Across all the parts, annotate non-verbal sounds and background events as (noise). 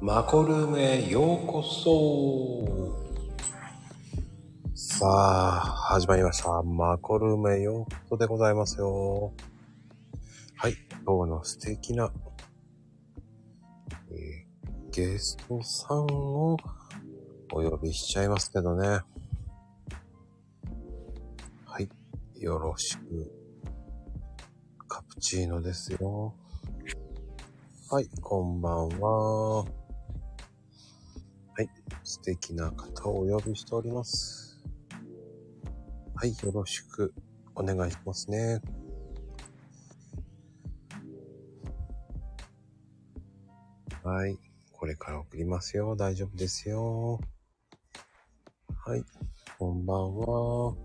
マコルームへようこそさあ、始まりました。マコルームへようこそでございますよ。はい、今日の素敵な、えーゲストさんをお呼びしちゃいますけどね。はい、よろしく。カプチーノですよ。はい、こんばんは。素敵な方をお呼びしております。はい、よろしくお願いしますね。はい、これから送りますよ。大丈夫ですよ。はい、こんばんは。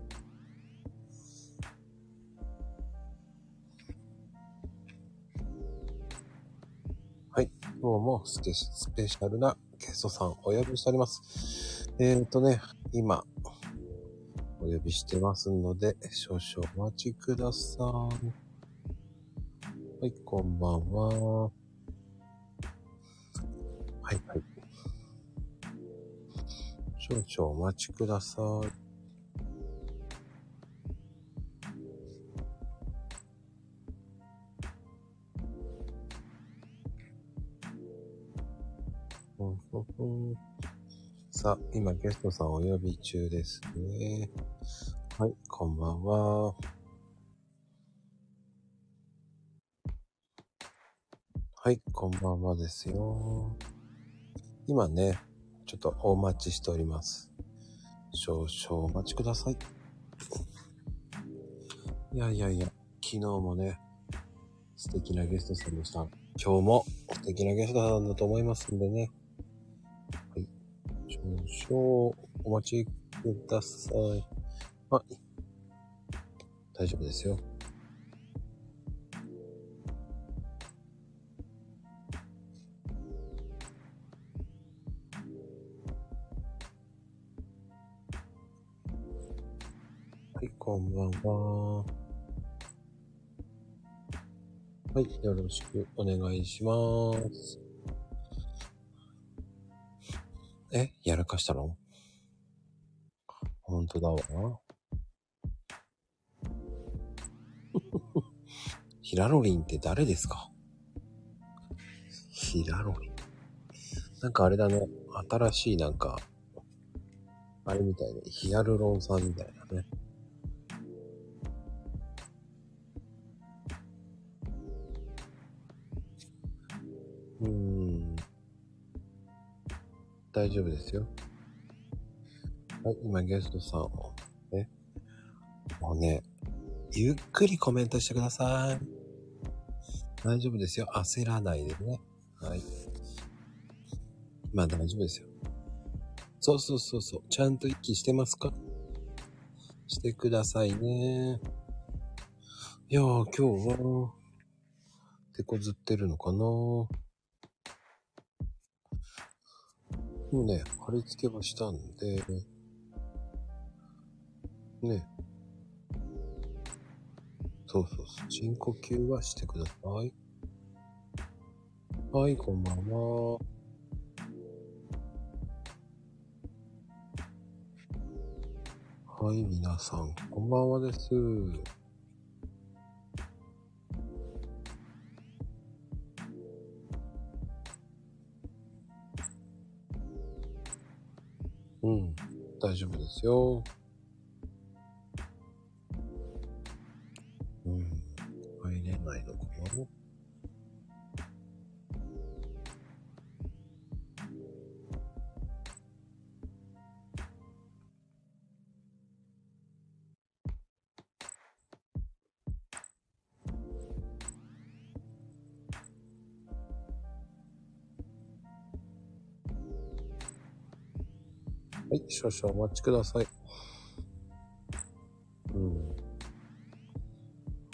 はい。今日もスペシャルなゲストさんお呼びしております。えーとね、今、お呼びしてますので、少々お待ちください。はい、こんばんは。はい、はい。少々お待ちください。さあ、今ゲストさんお呼び中ですね。はい、こんばんは。はい、こんばんはですよ。今ね、ちょっとお待ちしております。少々お待ちください。いやいやいや、昨日もね、素敵なゲストさんでした。今日も素敵なゲストさんだと思いますんでね。はい。少々お待ちください。はい。大丈夫ですよ。はい、こんばんは。はい、よろしくお願いします。えやらかしたの？ほんとだわ。(laughs) ヒラロリンって誰ですか？ヒラロリン。なんかあれだね。新しいなんか、あれみたいね。ヒアルロン酸みたいなね。うん。大丈夫ですよ。はい、今ゲストさんを。ね。もうね、ゆっくりコメントしてください。大丈夫ですよ。焦らないでね。はい。まあ大丈夫ですよ。そうそうそうそう。ちゃんと息してますか？してくださいね。いやー、今日は、手こずってるのかなもうね、貼り付けはしたんで、ね。そうそうそう。深呼吸はしてください。はい、こんばんは。はい、皆さん、こんばんはです。大丈夫ですよ。少々お待ちください。うん。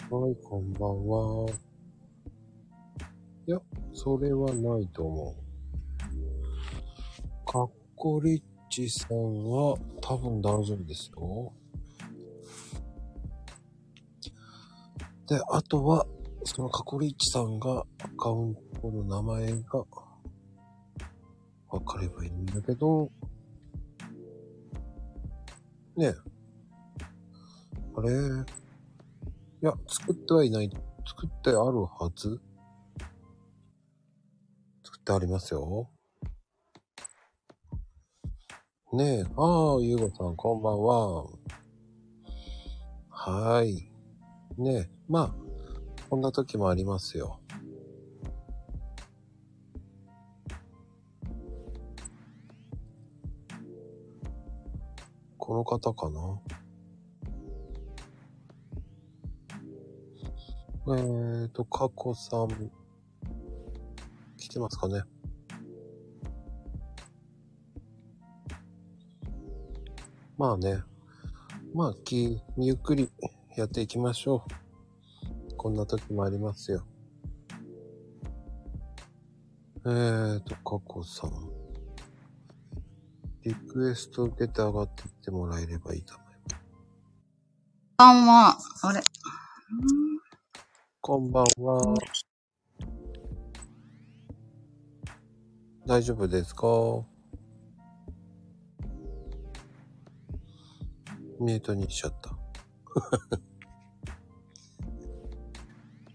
はい、こんばんは。いや、それはないと思う。かっこリッチさんは多分大丈夫ですよ。で、あとは、そのカッコリッチさんがアカウントの名前が、わかればいいんだけど、ね。あれ？いや、作ってはいない。作ってあるはず？作ってありますよ。ねえ。ああ、ゆうごさん、こんばんは。はーい。ねえ。まあ、こんな時もありますよ。この方かな？えーと、かこさん、来てますかね？まあね。まあ、き、ゆっくりやっていきましょう。こんな時もありますよ。えーと、かこさん。リクエスト受けて上がっていってもらえればいいと思います。こんばんは。あれ？こんばんは。大丈夫ですか？ミュートにしちゃった。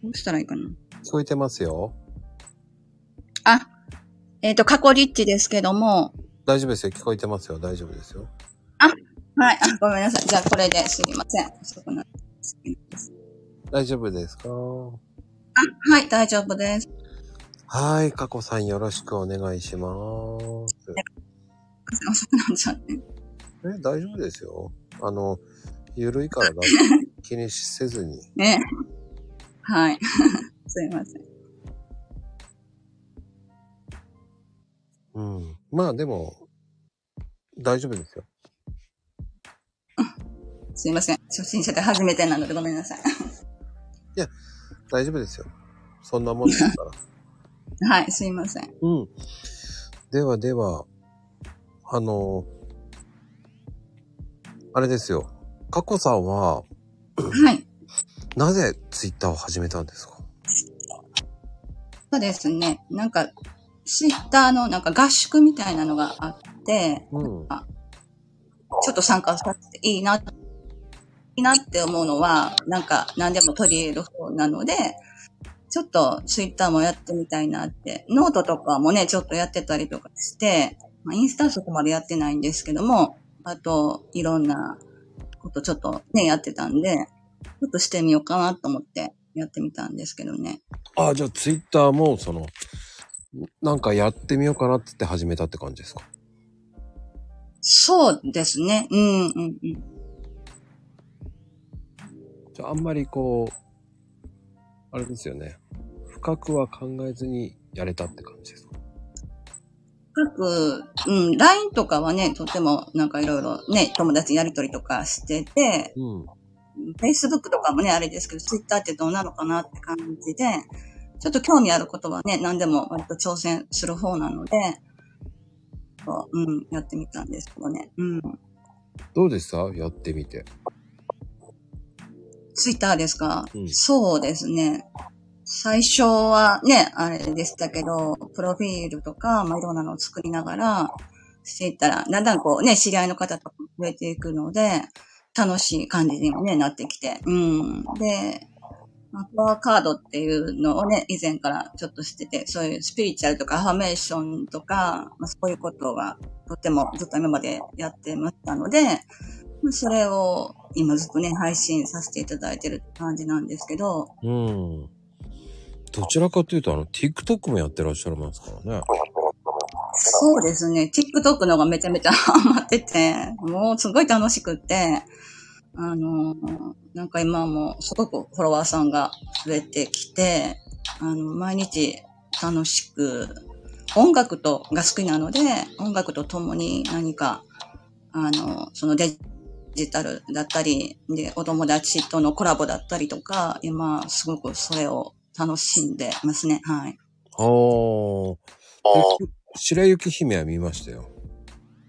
どうしたらいいかな？聞こえてますよ。あ、えっ、と、過去リッチですけども、大丈夫ですよ。聞こえてますよ。大丈夫ですよ。はい、あ、ごめんなさい。じゃあこれですいません。大丈夫ですか？あ、はい、大丈夫です。はい。かこさんよろしくお願いします。遅くなっちゃって。え、大丈夫ですよ。あの、ゆるいからだ (laughs) 気にせずに。ね。はい。(laughs) すいません。うん。まあでも、大丈夫ですよ。(laughs) すいません。初心者で初めてなのでごめんなさい。(laughs) 大丈夫ですよ。そんなもんですから。(laughs) はい、すいません。うん。ではでは、あの、あれですよ。かこさんは、はい。(clears throat) なぜツイッターを始めたんですか？そうですね。なんか、ツイッターのなんか合宿みたいなのがあって、うん。ちょっと参加させていいな、いいなって思うのは、なんか何でも取り入れる方なので、ちょっとツイッターもやってみたいなって、ノートとかもね、ちょっとやってたりとかして、まあ、インスタはそこまでやってないんですけども、あと、いろんなことちょっとね、やってたんで、ちょっとしてみようかなと思ってやってみたんですけどね。あ、じゃあツイッターも、その、なんかやってみようかなって言って始めたって感じですか？そうですね。うん、うん、うん。じゃああんまりこう、あれですよね。深くは考えずにやれたって感じですか？各、うん、LINE とかはね、とてもなんかいろいろね、友達にやりとりとかしてて、うん。Facebook とかもね、あれですけど、Twitter ってどうなのかなって感じで、ちょっと興味あることはね、何でも割と挑戦する方なので、そううん、やってみたんですけどね。うん。どうでした？やってみて。Twitter ですか、うんそうですね。最初はね、あれでしたけど、プロフィールとか、まあ、いろんなのを作りながらしていったら、だんだんこうね、知り合いの方と増えていくので、楽しい感じにもね、なってきて。うん。で、まあパワーカードっていうのをね、以前からちょっとしてて、そういうスピリチュアルとかアファメーションとか、まあ、そういうことがとってもずっと今までやってましたので、まあそれを今ずっとね、配信させていただいてる感じなんですけど、うん。どちらかというと、あの、TikTok もやってらっしゃるもんですからね。そうですね、TikTok のがめちゃめちゃハマってて、もうすごい楽しくって、あの、なんか今もすごくフォロワーさんが増えてきて、あの、毎日楽しく、音楽とが好きなので、音楽と共に何か、あの、そのデジタルだったり、で、お友達とのコラボだったりとか、今、すごくそれを楽しんでますね。はい。あー。で白雪姫は見ましたよ。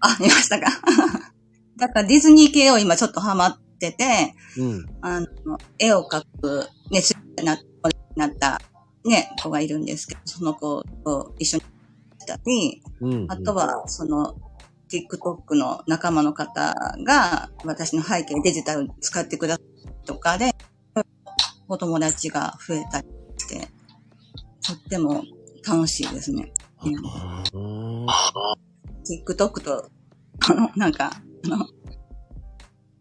あ、見ましたか (laughs) だからディズニー系を今ちょっとハマってて、うん。あの、絵を描く、ね、すななった、ね、子がいるんですけど、その子と一緒にしたり、うんうん。あとは、その、TikTok の仲間の方が、私の背景デジタル使ってくださるとかで、お友達が増えたりして、とっても楽しいですね。うんうん。TikTok と、あの、なんか、あの、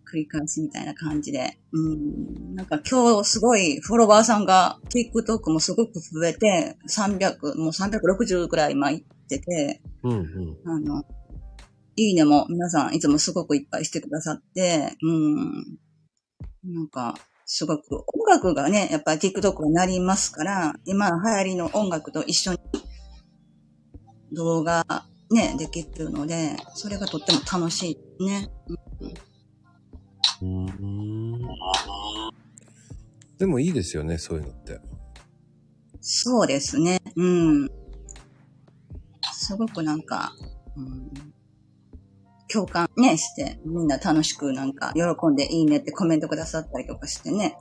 繰り返しみたいな感じで。うん。なんか今日すごいフォロワーさんが TikTok もすごく増えて、300、もう360くらい今いってて、うんうん。あの、いいねも皆さんいつもすごくいっぱいしてくださって、うん。なんか、すごく音楽がね、やっぱり TikTok になりますから、今流行りの音楽と一緒に動画ね、できるので、それがとっても楽しいね。うん。でもいいですよね、そういうのって。そうですね。うん。すごくなんか、うん、共感ね、して、みんな楽しくなんか、喜んでいいねってコメントくださったりとかしてね、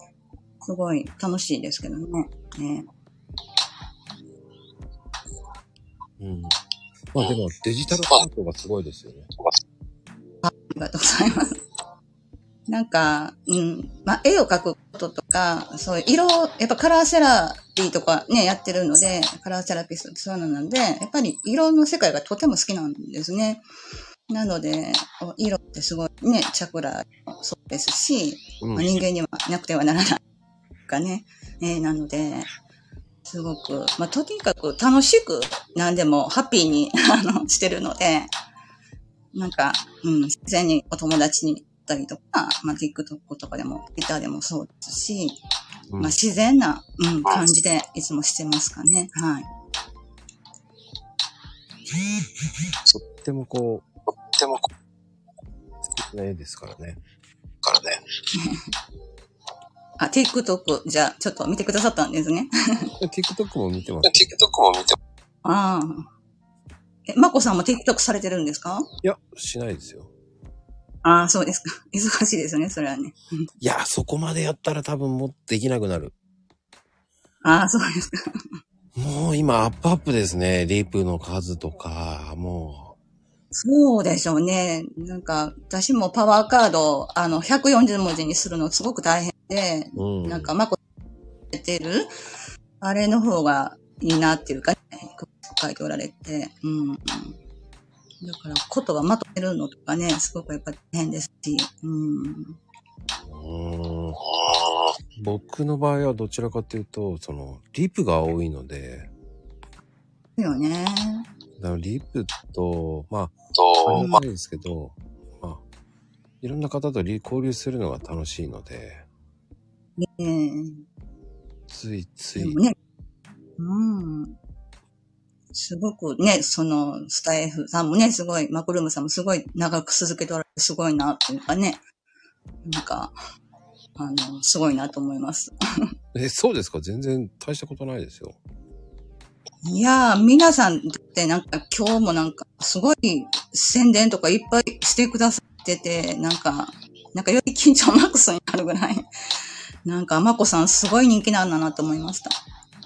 すごい楽しいですけどね。ねうん。まあでもデジタルアートがすごいですよね。ありがとうございます。なんか、うん、まあ、絵を描くこととか、そういう色、やっぱカラーセラピーとかね、やってるので、カラーセラピストってそういうのなんで、やっぱり色の世界がとても好きなんですね。なので、お色ってすごいね、チャクラもそうですし、うんまあ、人間にはなくてはならないかね。えーなので、すごく、まあ、とにかく楽しく何でもハッピーにあのしてるので、なんか、うん、自然にお友達に行ったりとか、まあ、TikTok とかでも、Twitter でもそうですし、うんまあ、自然な、うん、感じでいつもしてますかね。はい。とってもこう、とっても素敵な絵ですからね。からね。(laughs) あ、TikTok、じゃあ、ちょっと見てくださったんですね。TikTok も見てます。TikTok も見てああ。え、まこさんも TikTok されてるんですか？いや、しないですよ。ああ、そうですか。(laughs) 忙しいですね、それはね。いや、そこまでやったら多分もうできなくなる。ああ、そうですか。もう今アップアップですね。リープの数とか、もそうでしょうね。なんか、私もパワーカード、あの、140文字にするのすごく大変で、う、うん。なんか、まこ、出てる、あれの方がいいなっていうか、ね、書いておられて、うん。だから、言葉まとめるのとかね、すごくやっぱ大変ですし、うん。うん僕の場合はどちらかというと、その、リプが多いので、ですよね。だからリプと、まあ、あと、りがたいですけど、まあ、いろんな方とリ交流するのが楽しいので、ねえついついね、うん。すごくね、その、スタイフさんもね、すごい、マクルームさんもすごい長く続けておられてすごいなっていうかね、なんか、あの、すごいなと思います。(laughs) え、そうですか？全然大したことないですよ。いやー、皆さんってなんか今日もなんかすごい宣伝とかいっぱいしてくださってて、なんか、なんかより緊張マックスになるぐらい、なんかまこさんすごい人気なんだなと思いました。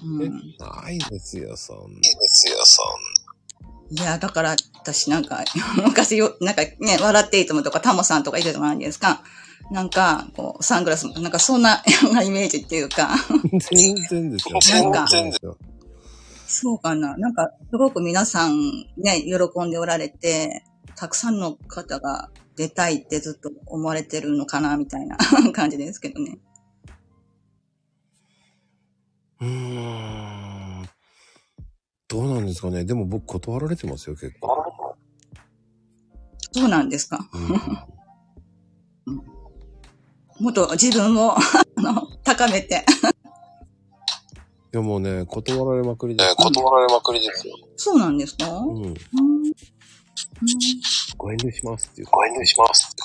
うえん、ないですよ、そんな。いいですよ、そいや、だから私なんか、(laughs) 昔よ、なんかね、笑っていいともとかタモさんとかいるじゃないですか。なんか、こう、サングラスも、なんかそんなようなイメージっていうか、全然ですよ。なんか。そうかな。なんか、すごく皆さんね、喜んでおられて、たくさんの方が出たいってずっと思われてるのかな、みたいな (laughs) 感じですけどね。うーん。どうなんですかね。でも僕断られてますよ、結構。そうなんですか。うんもっと自分を、(laughs) あの、高めて。いやもうね、断られまくりでう。すね、。断られまくりですよ。そうなんですか？うん。うんご遠慮しますっていう。ご遠慮します。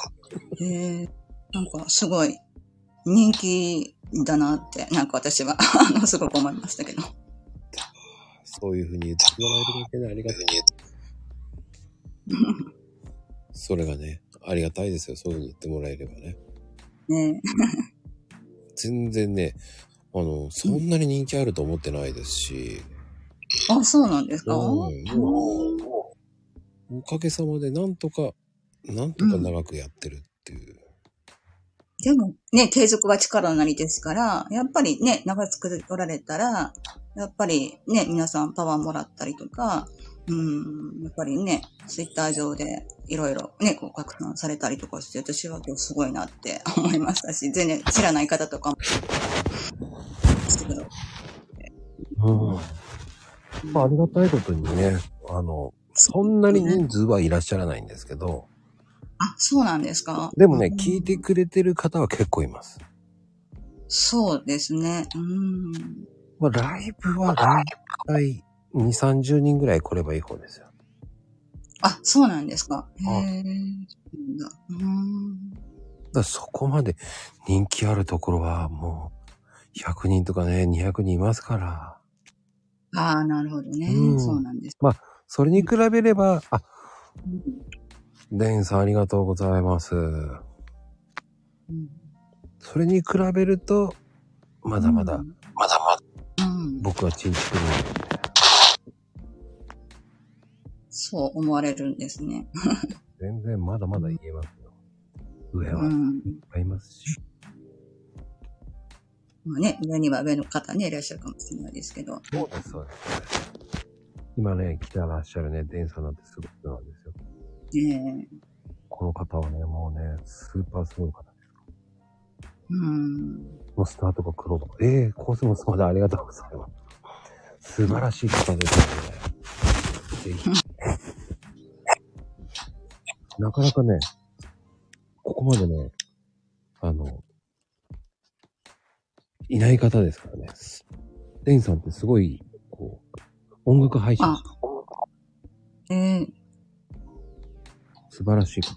へえなんかすごい人気だなって、なんか私は、(laughs) あの、すごく思いましたけど。そういうふうに言ってもらえるだけでありがたい。それがね、ありがたいですよ。そういうふうに言ってもらえればね。ね全然ね、あの、そんなに人気あると思ってないですし、あ、そうなんですか、うんおかげさまでなんとか、なんとか長くやってるっていう。でもね、継続は力なりですから、やっぱりね、長くおられたら、やっぱりね、皆さんパワーもらったりとか、うん、やっぱりね、ツイッター上でいろいろね、こう拡散されたりとかして、私は今日すごいなって (laughs) 思いましたし、全然知らない方とかも。うん。まあ、ありがたいことにね、あの、そんなに人数はいらっしゃらないんですけど、あ、そうなんですか？でもね、うん聞いてくれてる方は結構います。そうですね。うん。まあ、ライブはだいたい2、30人ぐらい来ればいい方ですよ。あ、そうなんですか？へあえ。だそこまで人気あるところはもう100人とかね、200人いますから。ああ、なるほどね。うんそうなんです。それに比べれば、あ、うんデンさんありがとうございます。うんそれに比べると、まだまだうんまだまだ。うん。僕はチンチクそう思われるんですね。(laughs) 全然まだまだ言えますよ。上うはいっん。ぱいいますし。まあね、上には上の方ね、いらっしゃるかもしれないですけど。そうです、そうです。今ね、来てらっしゃるね、デンさんなんてすごい人なんですよ。この方はね、もうね、スーパーすごい方です。うん。もうスタートが黒羽。ええコスモスまでありがとうございます。素晴らしい方ですよね。ぜひ。なかなかね、ここまでね、あの、いない方ですからね。デンさんってすごい、こう、音楽配信あええ素晴らしい方。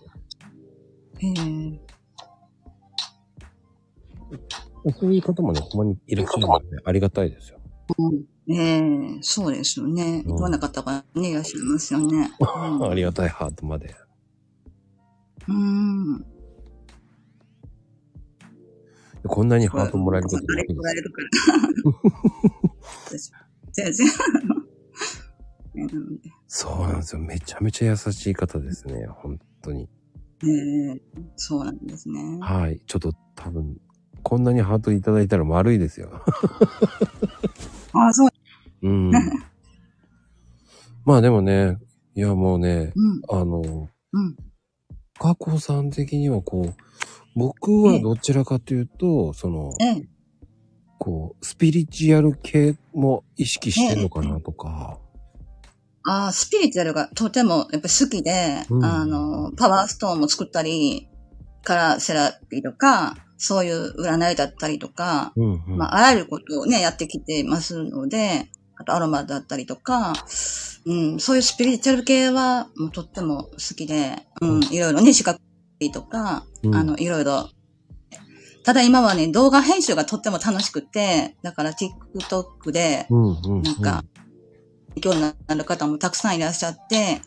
ええそういう方もね、たまにいらっしゃるので、ありがたいですよ。うん。ええそうですよね。うんいろんな方がね、いらっしゃいますよね。うん (laughs) ありがたいハートまで。うん。こんなにハートもらえることだけですもらえるから。(laughs) 私全然。えなのでそうなんですよ。めちゃめちゃ優しい方ですね。本当に。ええそうなんですね。はい。ちょっと多分、こんなにハートいただいたら悪いですよ。(laughs) あ、そう。うん。(laughs) まあでもね、いやもうね、うん。あの、うん。過去さん的にはこう、僕はどちらかというと、その、ええ。こう、スピリチュアル系も意識してるのかなとか、ああ、スピリチュアルがとてもやっぱ好きで、うんあの、パワーストーンも作ったり、カラーセラピーとか、そういう占いだったりとか、うんうん。まあ、あらゆることをね、やってきてますので、あとアロマだったりとか、うん、そういうスピリチュアル系はもうとっても好きで、うん、いろいろね、資格とか、うんあの、いろいろ。ただ今はね、動画編集がとっても楽しくて、だから TikTok で。なんか、興味のある方もたくさんいらっしゃって、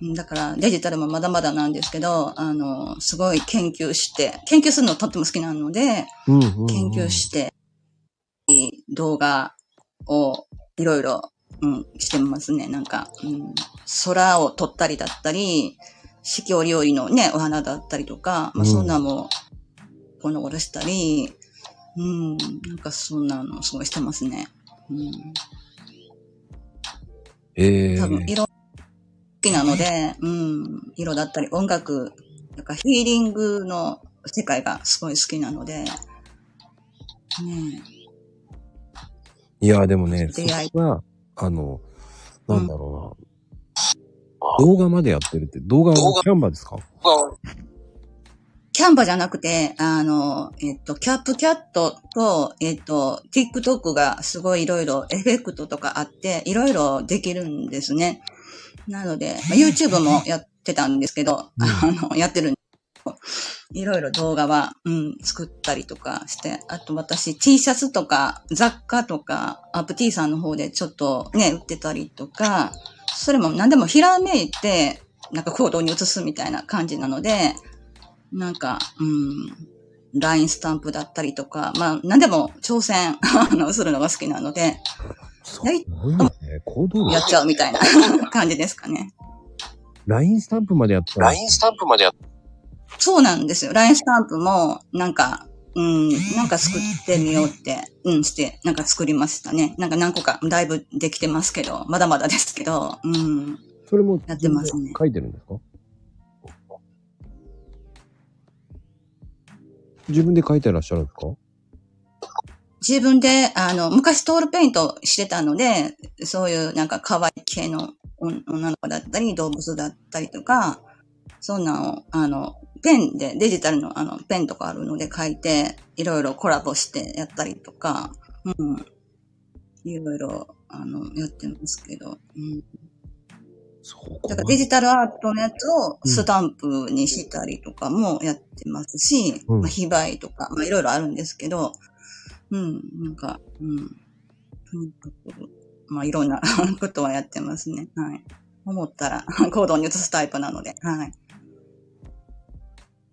うんだからデジタルもまだまだなんですけど、あの、すごい研究して、研究するのとっても好きなので、うんうんうん研究して、動画をいろいろ、うん、してますね。なんか、うん、空を撮ったりだったり、四季折々のね、お花だったりとか、まあ、うんそんなも、この頃したり、うん、なんかそんなのすごいしてますね。うんええ多分色好きなので、うん、色だったり音楽、なんかヒーリングの世界がすごい好きなので、ねいや、でもね、そ出会い。こが、あの、なんだろうな。動画までやってるって、動画はキャンバですか？キャンバじゃなくて、あの、えっと、キャップキャットと、えっと、TikTok がすごいいろいろエフェクトとかあって、いろいろできるんですね。なので、まあ YouTube もやってたんですけど、あの、やってるんですけどいろいろ動画は、うん、作ったりとかして、あと私 T シャツとか雑貨とか、アップ T さんの方でちょっとね、売ってたりとか、それも何でもひらめいて、なんか行動に移すみたいな感じなので、なんか、うん、LINE スタンプだったりとか、まあ、何でも挑戦 (laughs) あのするのが好きなので。やっちゃうみたいな (laughs) 感じですかね。LINE スタンプまでやったら、LINE スタンプまでやっそうなんですよ。LINE スタンプも、なんか、うん、なんか作ってみようって、うん、して、なんか作りましたね。なんか何個か、だいぶできてますけど、まだまだですけど、うん。それもやってますね書いてるんですか？自分で書いてらっしゃるんですか？自分で、あの、昔トールペイントしてたので、そういうなんか可愛い系の女の子だったり、動物だったりとか、そんなのを、あの、ペンで、デジタルのあの、ペンとかあるので書いて、いろいろコラボしてやったりとか、うん。いろいろ、あの、やってますけど、うん。そうだからデジタルアートのやつをスタンプにしたりとかもやってますし、うんまあ、非売とか、まあ、いろいろあるんですけど、うん、なんか、うん。とにかく、まあ、いろんな (laughs) ことはやってますね。はい。思ったら (laughs) 行動に移すタイプなので、はい。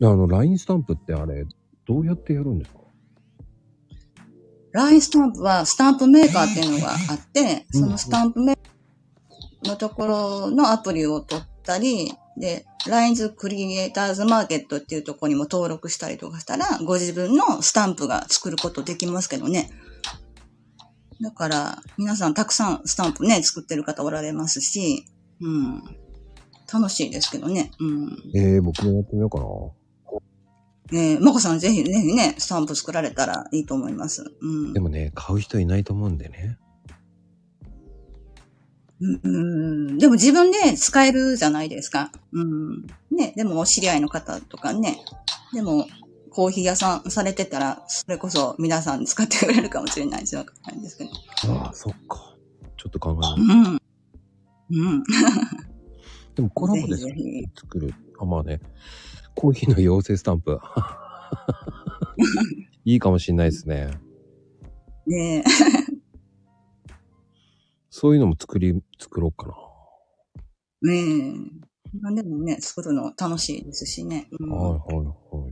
あの、LINE スタンプってあれ、どうやってやるんですか？LINE スタンプはスタンプメーカーっていうのがあって、うんそのスタンプメーカーのところのアプリを取ったり、で、LINE's クリエイターズマーケットっていうところにも登録したりとかしたら、ご自分のスタンプが作ることできますけどね。だから、皆さんたくさんスタンプね、作ってる方おられますし、うん。楽しいですけどね。うん。えー、僕もやってみようかな。えー、まこさんぜひぜひね、スタンプ作られたらいいと思います。うん。でもね、買う人いないと思うんでね。うん、でも自分で使えるじゃないですか。うん。ね、でもお知り合いの方とかね。でも、コーヒー屋さんされてたら、それこそ皆さん使ってくれるかもしれないし、わかんないんですけど。ああ、そっか。ちょっと考えます。うん。うん。(laughs) でもコラボで作る。あ、まあね。コーヒーの妖精スタンプ。(laughs) いいかもしんないですね。ねそういうのも作り、作ろうかな。え。ねえ。なんでもね、作るの楽しいですしね。うん、はいはいは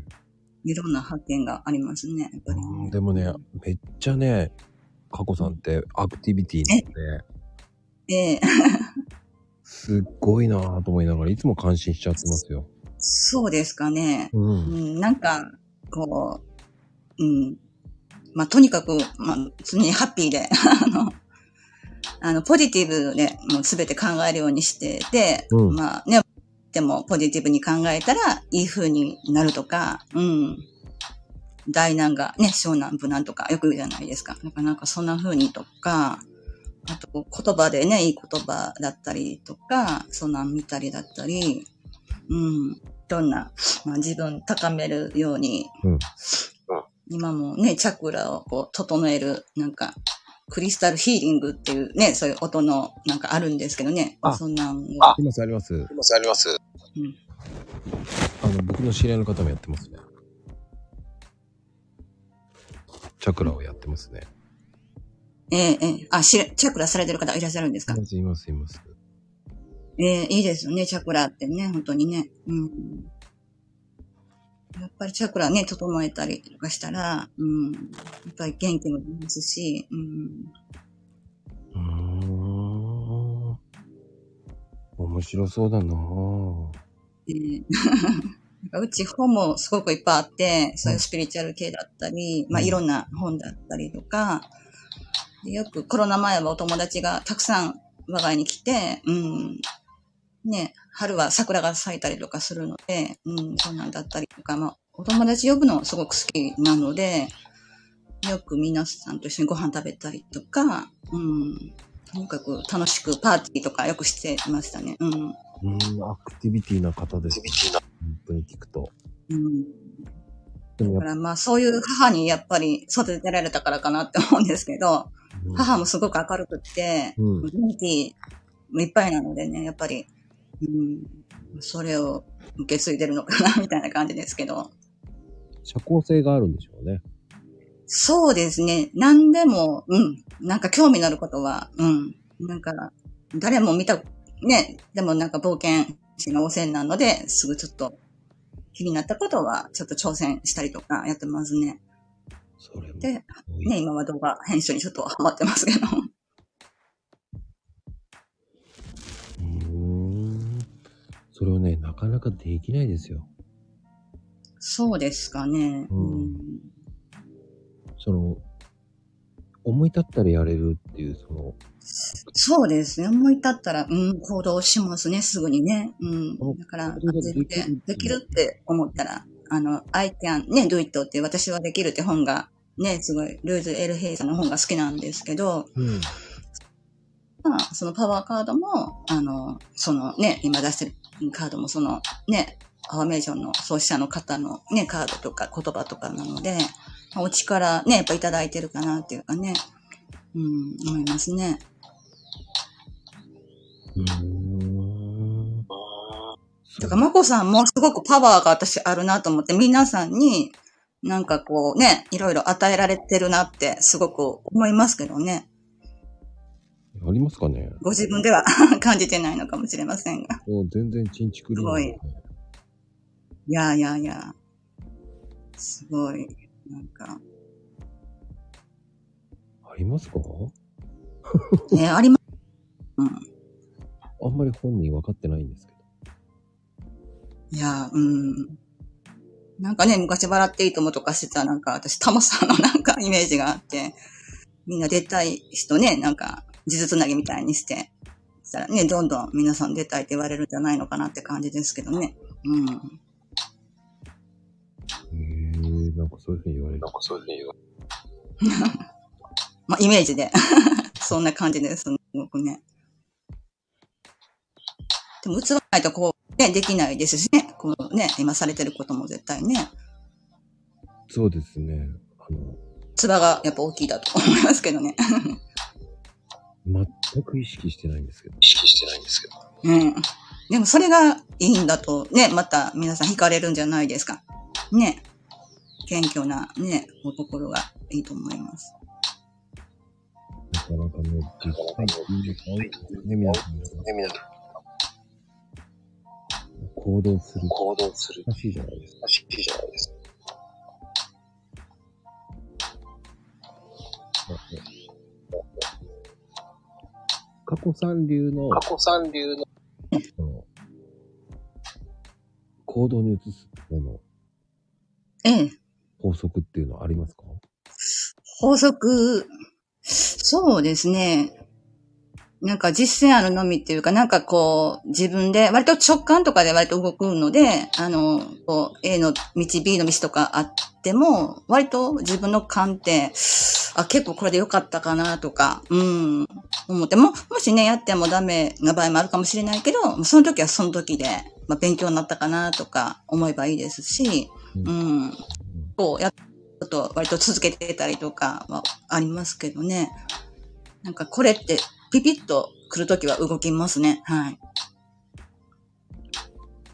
い。いろんな発見がありますね。やっぱりうんね。でもね、めっちゃね、カコさんってアクティビティなんで、ええ。すっごいなぁと思いながらいつも感心しちゃってますよ。そうですかね。う。うんん、なんか、こう、うん。まあ、とにかく、まあ、常にハッピーで、(laughs) あの、あの、ポジティブで、もうすべて考えるようにしてて、うんまあね、でもポジティブに考えたらいい風になるとか、うん。大難がね、小難無難とかよく言うじゃないですか。なんかなんかそんな風にとか、あと言葉でね、いい言葉だったりとか、そんなん見たりだったり、うん。どんな、まあ、自分高めるように、うん今もね、チャクラをこう整える、なんか、クリスタルヒーリングっていうね、そういう音のなんかあるんですけどね。あそんなんをあありますあります。あります、あります。あの、僕の知り合いの方もやってますね。チャクラをやってますね。ええええあ、しチャクラされてる方いらっしゃるんですか？いますいますいます。ええいいですよね、チャクラってね、本当にね。うん。やっぱりチャクラね、整えたりとかしたら、うん。やっぱり元気も出ますし、うん。うーん。面白そうだなぁ。えー (laughs) なんかうち本もすごくいっぱいあって、そういうスピリチュアル系だったり、まあうんいろんな本だったりとか、でよくコロナ前はお友達がたくさん我が家に来て、うん、ね、春は桜が咲いたりとかするので、うん、そんなんだったりとか、まあお友達呼ぶのすごく好きなので、よく皆さんと一緒にご飯食べたりとか、うん、とにかく楽しくパーティーとかよくしてましたね。うん。うん、アクティビティな方です。アクティビティな。本当に聞くと。うんだからまあそういう母にやっぱり育てられたからかなって思うんですけど、ぱ、母もすごく明るくって、うん。元気もいっぱいなのでね、やっぱり、うん、それを受け継いでるのかなみたいな感じですけど。社交性があるんでしょうね。そうですね。何でも、うん。なんか興味のあることは、うん。なんか、誰も見た、ね、でもなんか冒険心が旺盛なので、すぐちょっと気になったことは、ちょっと挑戦したりとかやってますね。それも。で、ね、今は動画編集にちょっとハマってますけど。それをね、なかなかできないですよ。そうですかね。うんその、思い立ったらやれるっていう、その、そうですね。思い立ったら、うん、行動しますね、すぐにね。うんお。だから、できるって思ったら、あの、I can, ね、do it って私はできるって本が、ね、すごい、ルーズ・エル・ヘイさんの本が好きなんですけど、うん。まあ、そのパワーカードも、あの、そのね、今出してるカードもそのね、アファメーションの創始者の方のね、カードとか言葉とかなので、まあお力ね、やっぱいただいてるかなっていうかね、うん、思いますね。うーん。だから、まこさんもすごくパワーが私あるなと思って、皆さんになんかこうね、いろいろ与えられてるなってすごく思いますけどね。ありますかねご自分では (laughs) 感じてないのかもしれませんが。もう全然チンチクリーンすごいいやいやいや。すごい。なんか、ありますか？ね、あります。(laughs) うん。あんまり本人分かってないんですけど。いや、うん。なんかね、昔笑っていいともとかしてた、なんか私、タモさんのなんかイメージがあって、みんな出たい人ね、なんか、地図つなぎみたいにして、そしたらね、どんどん皆さん出たいって言われるんじゃないのかなって感じですけどね。うん。へえ、なんかそういうふうに言われるなん。かそういうふうに言わ (laughs) まあ、イメージで。(laughs) そんな感じです、すごくね。でも、器がないとこう、ね、できないですしね。このね、今されてることも絶対ね。そうですね。あの、器がやっぱ大きいだと思いますけどね。(laughs) 全く意識してないんですけど。意識してないんですけど。うん。でもそれがいいんだとね、また皆さん惹かれるんじゃないですか。ね。謙虚なね、お心がいいと思います。なかなかね、実際に多いですね、皆さん。ね、皆さん、行動する。行動する難しいじゃないですか。らしいじゃないですか。過去三流の、過去三流のその行動に移すもの、ええ。法則っていうのはありますか？法則、そうですね。なんか実践あるのみっていうか、なんかこう、自分で、割と直感とかで割と動くので、あの、こう、A の道、B の道とかあっても、割と自分の感って、あ、結構これで良かったかなとか、うん、思っても、もしね、やってもダメな場合もあるかもしれないけど、その時はその時で、まあ、勉強になったかなとか思えばいいですし、うん、こう、やっと割と続けてたりとかはありますけどね。なんかこれってピピッと来るときは動きますね。はい。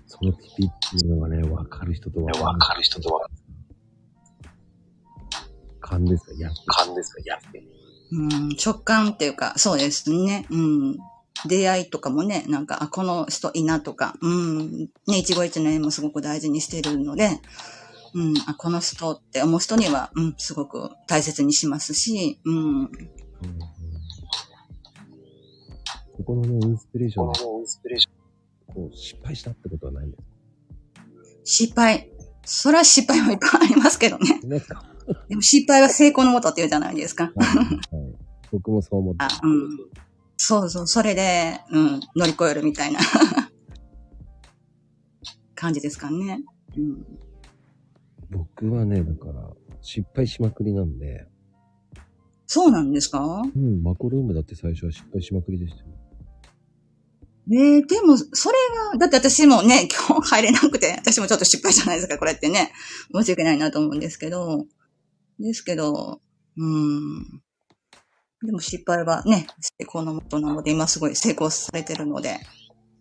そのピピっていうのがね、わかる人とわわかる人とは勘ですかやっ勘ですが、やって。うん、直感っていうか、そうですね。うん。出会いとかもね、なんか、あ、この人いいなとか、うん。ね、一期一会もすごく大事にしてるので、うん、あ、この人って思う人には、うん、すごく大切にしますし、うん。うんうんここのね、インスピレーションでこのインスピレーショこう失敗したってことはないんです失敗。それは失敗はいっぱいありますけどね。かね。はでも失敗は成功のもとって言うじゃないですか。いはい僕もそう思ってあ、うん。そうそう、それで、うん、乗り越えるみたいな (laughs) 感じですかね。うん。僕はね、だから、失敗しまくりなんで、そうなんですか？うん、マコルームだって最初は失敗しまくりでしたよ。えー、でも、それが、だって私もね、(laughs) 今日入れなくて、私もちょっと失敗じゃないですか、これってね。申し訳ないなと思うんですけど。ですけど、うん。でも失敗はね、成功のもとなので、今すごい成功されてるので。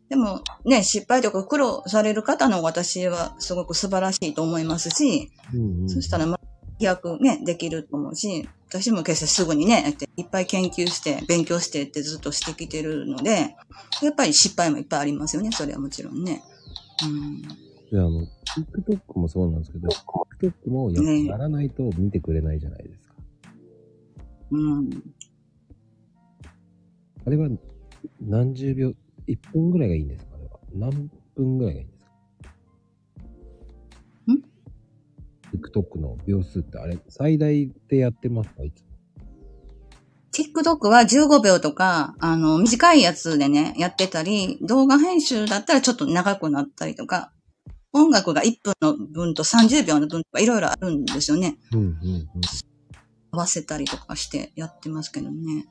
でもね、失敗とか苦労される方の私はすごく素晴らしいと思いますし、うんうん、そしたら、まあ、飛躍ね、できると思うし、私も決してすぐにね、やっていっぱい研究して、勉強してってずっとしてきてるので、やっぱり失敗もいっぱいありますよね、それはもちろんね。うん。で、あの、TikTok もそうなんですけど、TikTok もやねやらないと見てくれないじゃないですか。うん。あれは何十秒、1分ぐらいがいいんですか？あれは。何分ぐらいがいい ?TikTok の秒数ってあれ、最大でやってますか？いつも。TikTok は15秒とか、あの、短いやつでね、やってたり、動画編集だったらちょっと長くなったりとか、音楽が1分の分と30秒の分とかいろいろあるんですよね。うんうんうん。合わせたりとかしてやってますけどね。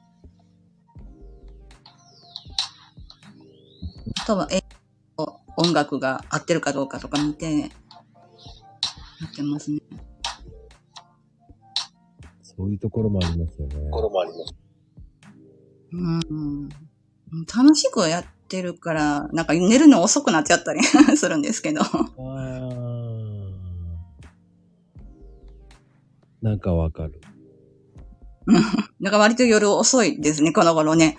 あとは、え音楽が合ってるかどうかとか見て、やってますね。そういうところもありますよね。ところもあります。うん。楽しくやってるから、なんか寝るの遅くなっちゃったり (laughs) するんですけど。なんかわかる。なんか割と夜遅いですね、この頃ね。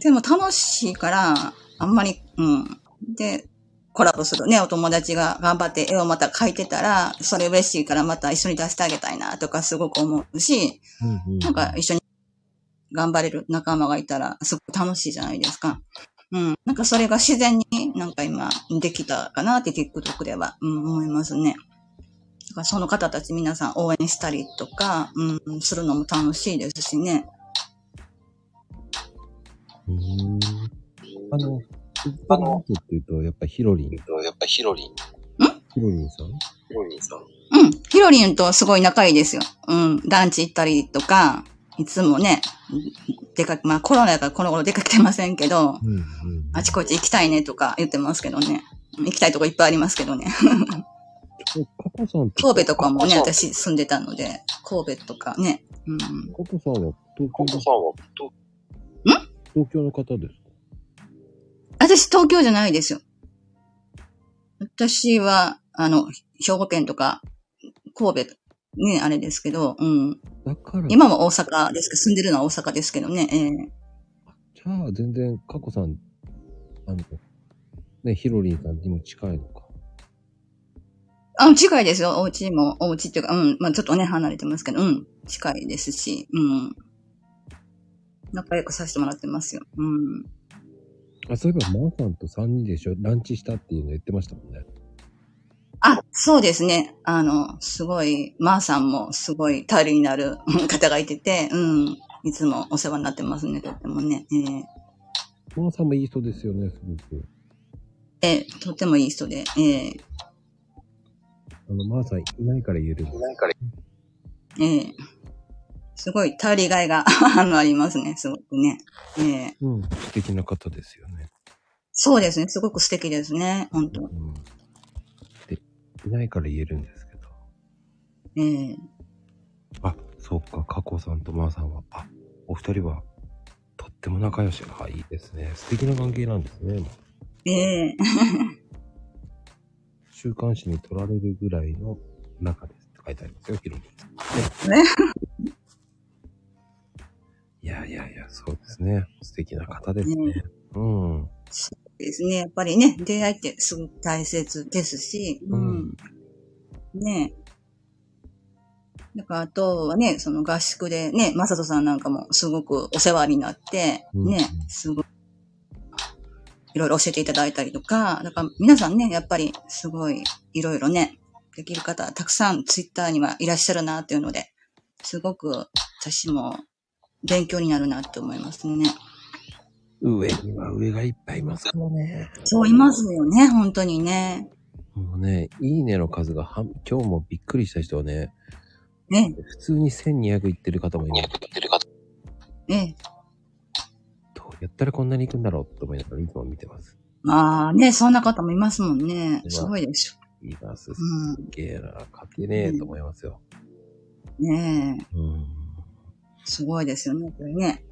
でも楽しいから、あんまり、うん。で、コラボするね、お友達が頑張って絵をまた描いてたら、それ嬉しいからまた一緒に出してあげたいなとかすごく思うし、うんうんうんなんか一緒に頑張れる仲間がいたらすごく楽しいじゃないですか。うん。なんかそれが自然になんか今できたかなって TikTok では、うん、思いますね。だからその方たち皆さん応援したりとか、うん、するのも楽しいですしね。うーんあの、一般の人っていうと、やっぱヒロリン、やっぱヒロリン、ヒロリンさん？ヒロリンさん。うん。ヒロリンとすごい仲いいですよ。うん。ランチ行ったりとか、いつもね、出かけ、まあコロナだからこの頃出かけてませんけど、うんうん。あちこち行きたいねとか言ってますけどね。行きたいとこいっぱいありますけどね。えカコさん神戸とかもね、私住んでたので、神戸とかね。うん。カコさんは東京のココさん東京の方ですか私東京じゃないですよ。私は、あの、兵庫県とか、神戸、ね、あれですけど、うん。だから、今も大阪ですけど、住んでるのは大阪ですけどね。ええじゃあ全然カコさん、あの、ね、ヒロリンさんにも近いのか。あ、近いですよ。お家も、お家っていうか、うん。まあちょっとね、離れてますけど、うん。近いですし、うん。仲良くさせてもらってますよ。うん。あ、そういえば、マーさんと3人でしょランチしたっていうの言ってましたもんね。あ、そうですね。あの、すごい、まーさんもすごい頼りになる (laughs) 方がいてて、うん。いつもお世話になってますね、とってもね。ええマーさんもいい人ですよね、すごく。ええとってもいい人で、ええあの、マーさんいないから言えるんです。なんか、ええすごい頼りがいが (laughs) あのありますね、すごくね。ええうん、素敵な方ですよね。そうですね、すごく素敵ですね、本当うん。で、いないから言えるんですけど。ええあ、そっか、カコさんとマーさんは、あ、お二人は、とっても仲良し。あ、いいですね。素敵な関係なんですね。もうええ (laughs) 週刊誌に撮られるぐらいの仲ですって書いてありますよ、ヒロリンさん。(laughs) ねいやいやいや、そうですね。素敵な方ですね。うん。ですね。やっぱりね、出会いってすごく大切ですし、うん。ねえ。だから、あとはね、その合宿でね、まさとさんなんかもすごくお世話になって、うんね、すごい、いろいろ教えていただいたりとか、だから皆さんね、やっぱりすごい、いろいろね、できる方、たくさんツイッターにはいらっしゃるなっていうので、すごく私も勉強になるなって思いますね。上には上がいっぱいいますからね。そういますよね、本当にね。もうね、いいねの数がは、今日もびっくりした人はね、ね、普通に1200いってる方もいます。言ってる方。ね。どうやったらこんなに行くんだろうと思いながらいつも見てます。まあね、そんな方もいますもんね。すごいですいいな、すよ。げえな、勝てねえと思いますよ。うん。ねえ、うん。すごいですよね、これね。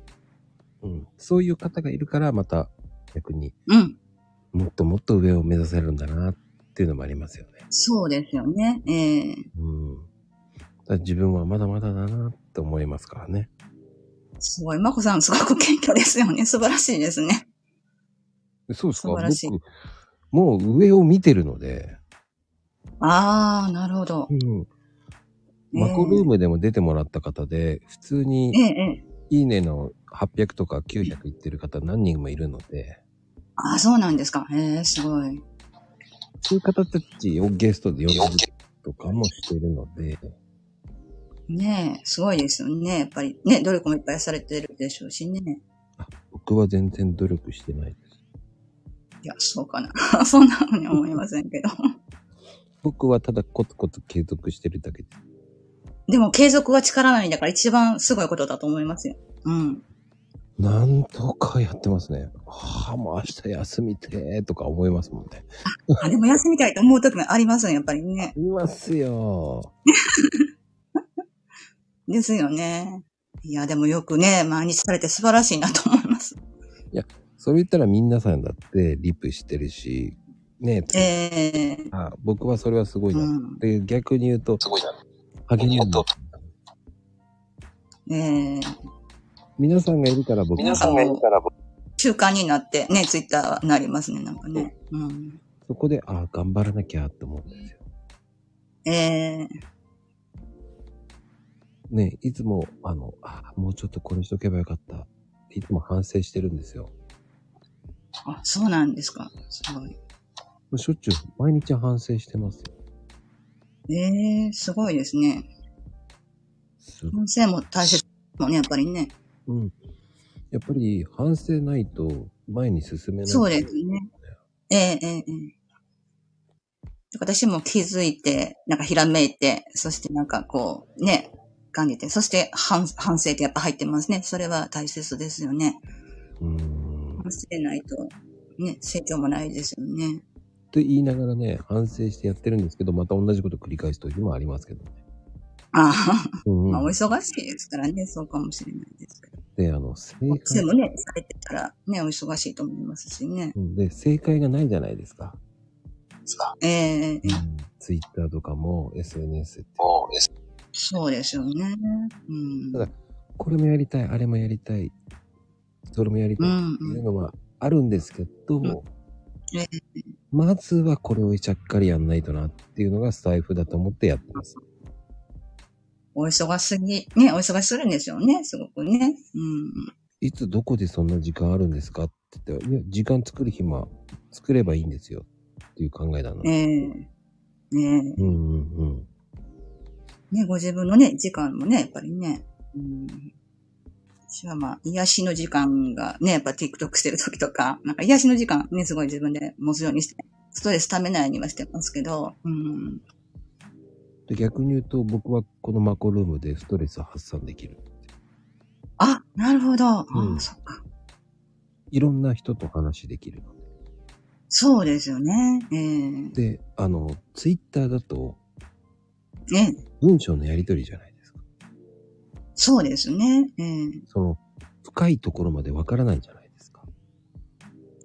うん。そういう方がいるから、また逆にうん。もっともっと上を目指せるんだなっていうのもありますよね。そうですよね。ええうん。だ自分はまだまだだなって思いますからね。すごい。まこさん、すごく謙虚ですよね。素晴らしいですね。そうですか？素晴らしい僕、もう上を見てるので、ああ、なるほどう。ん。マコルームでも出てもらった方で、普通えに。いいねの800とか900いってる方何人もいるので、ああ、そうなんですか。ええすごい。そういう方たちをゲストで呼んでとかもしてるので、ねえ、すごいですよね。やっぱりね、努力もいっぱいされてるでしょうしね。僕は全然努力してないです。いや、そうかな。(laughs) そんなふうに思いませんけど。僕はただコツコツ継続してるだけです。でも継続は力なりだから一番すごいことだと思いますよ。うん。なんとかやってますね。はあ、もう明日休みてーとか思いますもんね。あ、でも休みたいと思う時もありますよ、やっぱりね。いますよ。(laughs) ですよね。いや、でもよくね、毎日されて素晴らしいなと思います。それ言ったら皆さんだってリプしてるし、ねええあ僕はそれはすごいうな。ん。で、逆に言うと、すごいな。励みになるええ皆さんがいるから僕皆さんがいるから僕、習慣になってね、ツイッターはなりますね、なんかね。うん。そこで、あ頑張らなきゃって思うんですよ。ええねいつも、あの、あもうちょっとこれしとけばよかった。いつも反省してるんですよ。あ、そうなんですか。すごい。もうしょっちゅう、毎日反省してますよ。ええすごいですね。す反省も大切もんね、やっぱりね。うん。やっぱり反省ないと前に進めない。そうですね。ええええええ私も気づいて、なんかひらめいて、そしてなんかこう、ね、感じて、そして反反省ってやっぱ入ってますね。それは大切ですよね。うーん。反省ないと、ね、成長もないですよね。と言いながらね、反省してやってるんですけど、また同じこと繰り返す時もありますけどね。ああ、うんうんまあお忙しいですからね、そうかもしれないですけど。で、あの、正で解、もね、されてたらね、お忙しいと思いますしね。うんで、正解がないじゃないですか。ええええツイッターとかも SNS って。そうですよね。うん。ただこれもやりたい、あれもやりたい、それもやりたいうんっていうのはあるんですけど、んえまずはこれをちゃっかりやんないとなっていうのがスタイフだと思ってやってます。お忙しすぎ、ね、お忙しするんですよね、すごくね。うん。いつどこでそんな時間あるんですかって言ったら、いや、時間作る暇、作ればいいんですよっていう考えなの。ええねえ。うんうんうん。ね、ご自分のね、時間もね、やっぱりね。うん。私はまあ、癒しの時間がね、やっぱ TikTok してる時とか、なんか癒しの時間ね、すごい自分で持つようにして、ストレス溜めないようにはしてますけど、うん。で逆に言うと、僕はこのマコルームでストレスを発散できる。あ、なるほど。あうんそっか。いろんな人と話できるのそうですよね。ええで。で、あの、ツイッターだとね、文章のやりとりじゃない。そうですね。ええその、深いところまでわからないじゃないですか。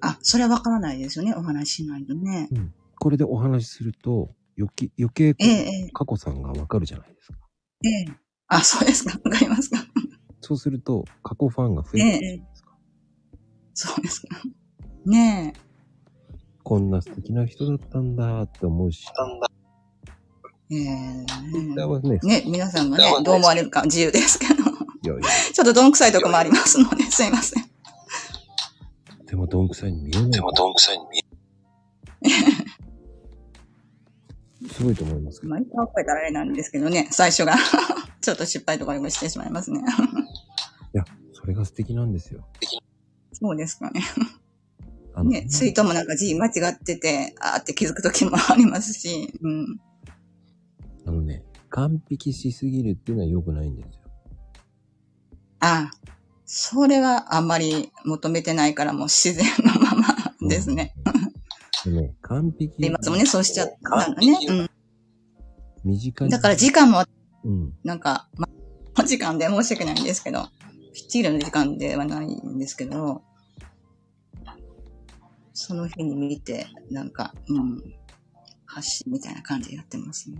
あ、それはわからないですよね。お話ししないとね。これでお話しすると、余計、余計ええええ過去さんがわかるじゃないですか。ええあ、そうですか。わかりますか。そうすると、過去ファンが増えるじゃないですか。そうですか。ねこんな素敵な人だったんだって思うし、なんだ。え。ーはね、ね、皆さんがね、どう思われるか自由ですけど。いやいや、ちょっとどんくさいとこもありますので、すいません。でもどんくさいに見えない。でも、どんくさいに見えすごいと思いますけど。まあ、一回覚えたらあれなんですけどね、最初が。(laughs) ちょっと失敗とかもしてしまいますね。それが素敵なんですよ。そうですかね。ね、ツイートもなんか字間違ってて、あーって気づくときもありますし、うん。完璧しすぎるっていうのは良くないんですよ。あそれはあんまり求めてないからもう自然のままですね。でね、完璧。で今もね、そうしちゃったからね。うん。短い。だから時間もうん。なんか、ま、お時間で申し訳ないんですけど、ぴっちりの時間ではないんですけど、その日に見て、なんか、うん、発信みたいな感じでやってますね。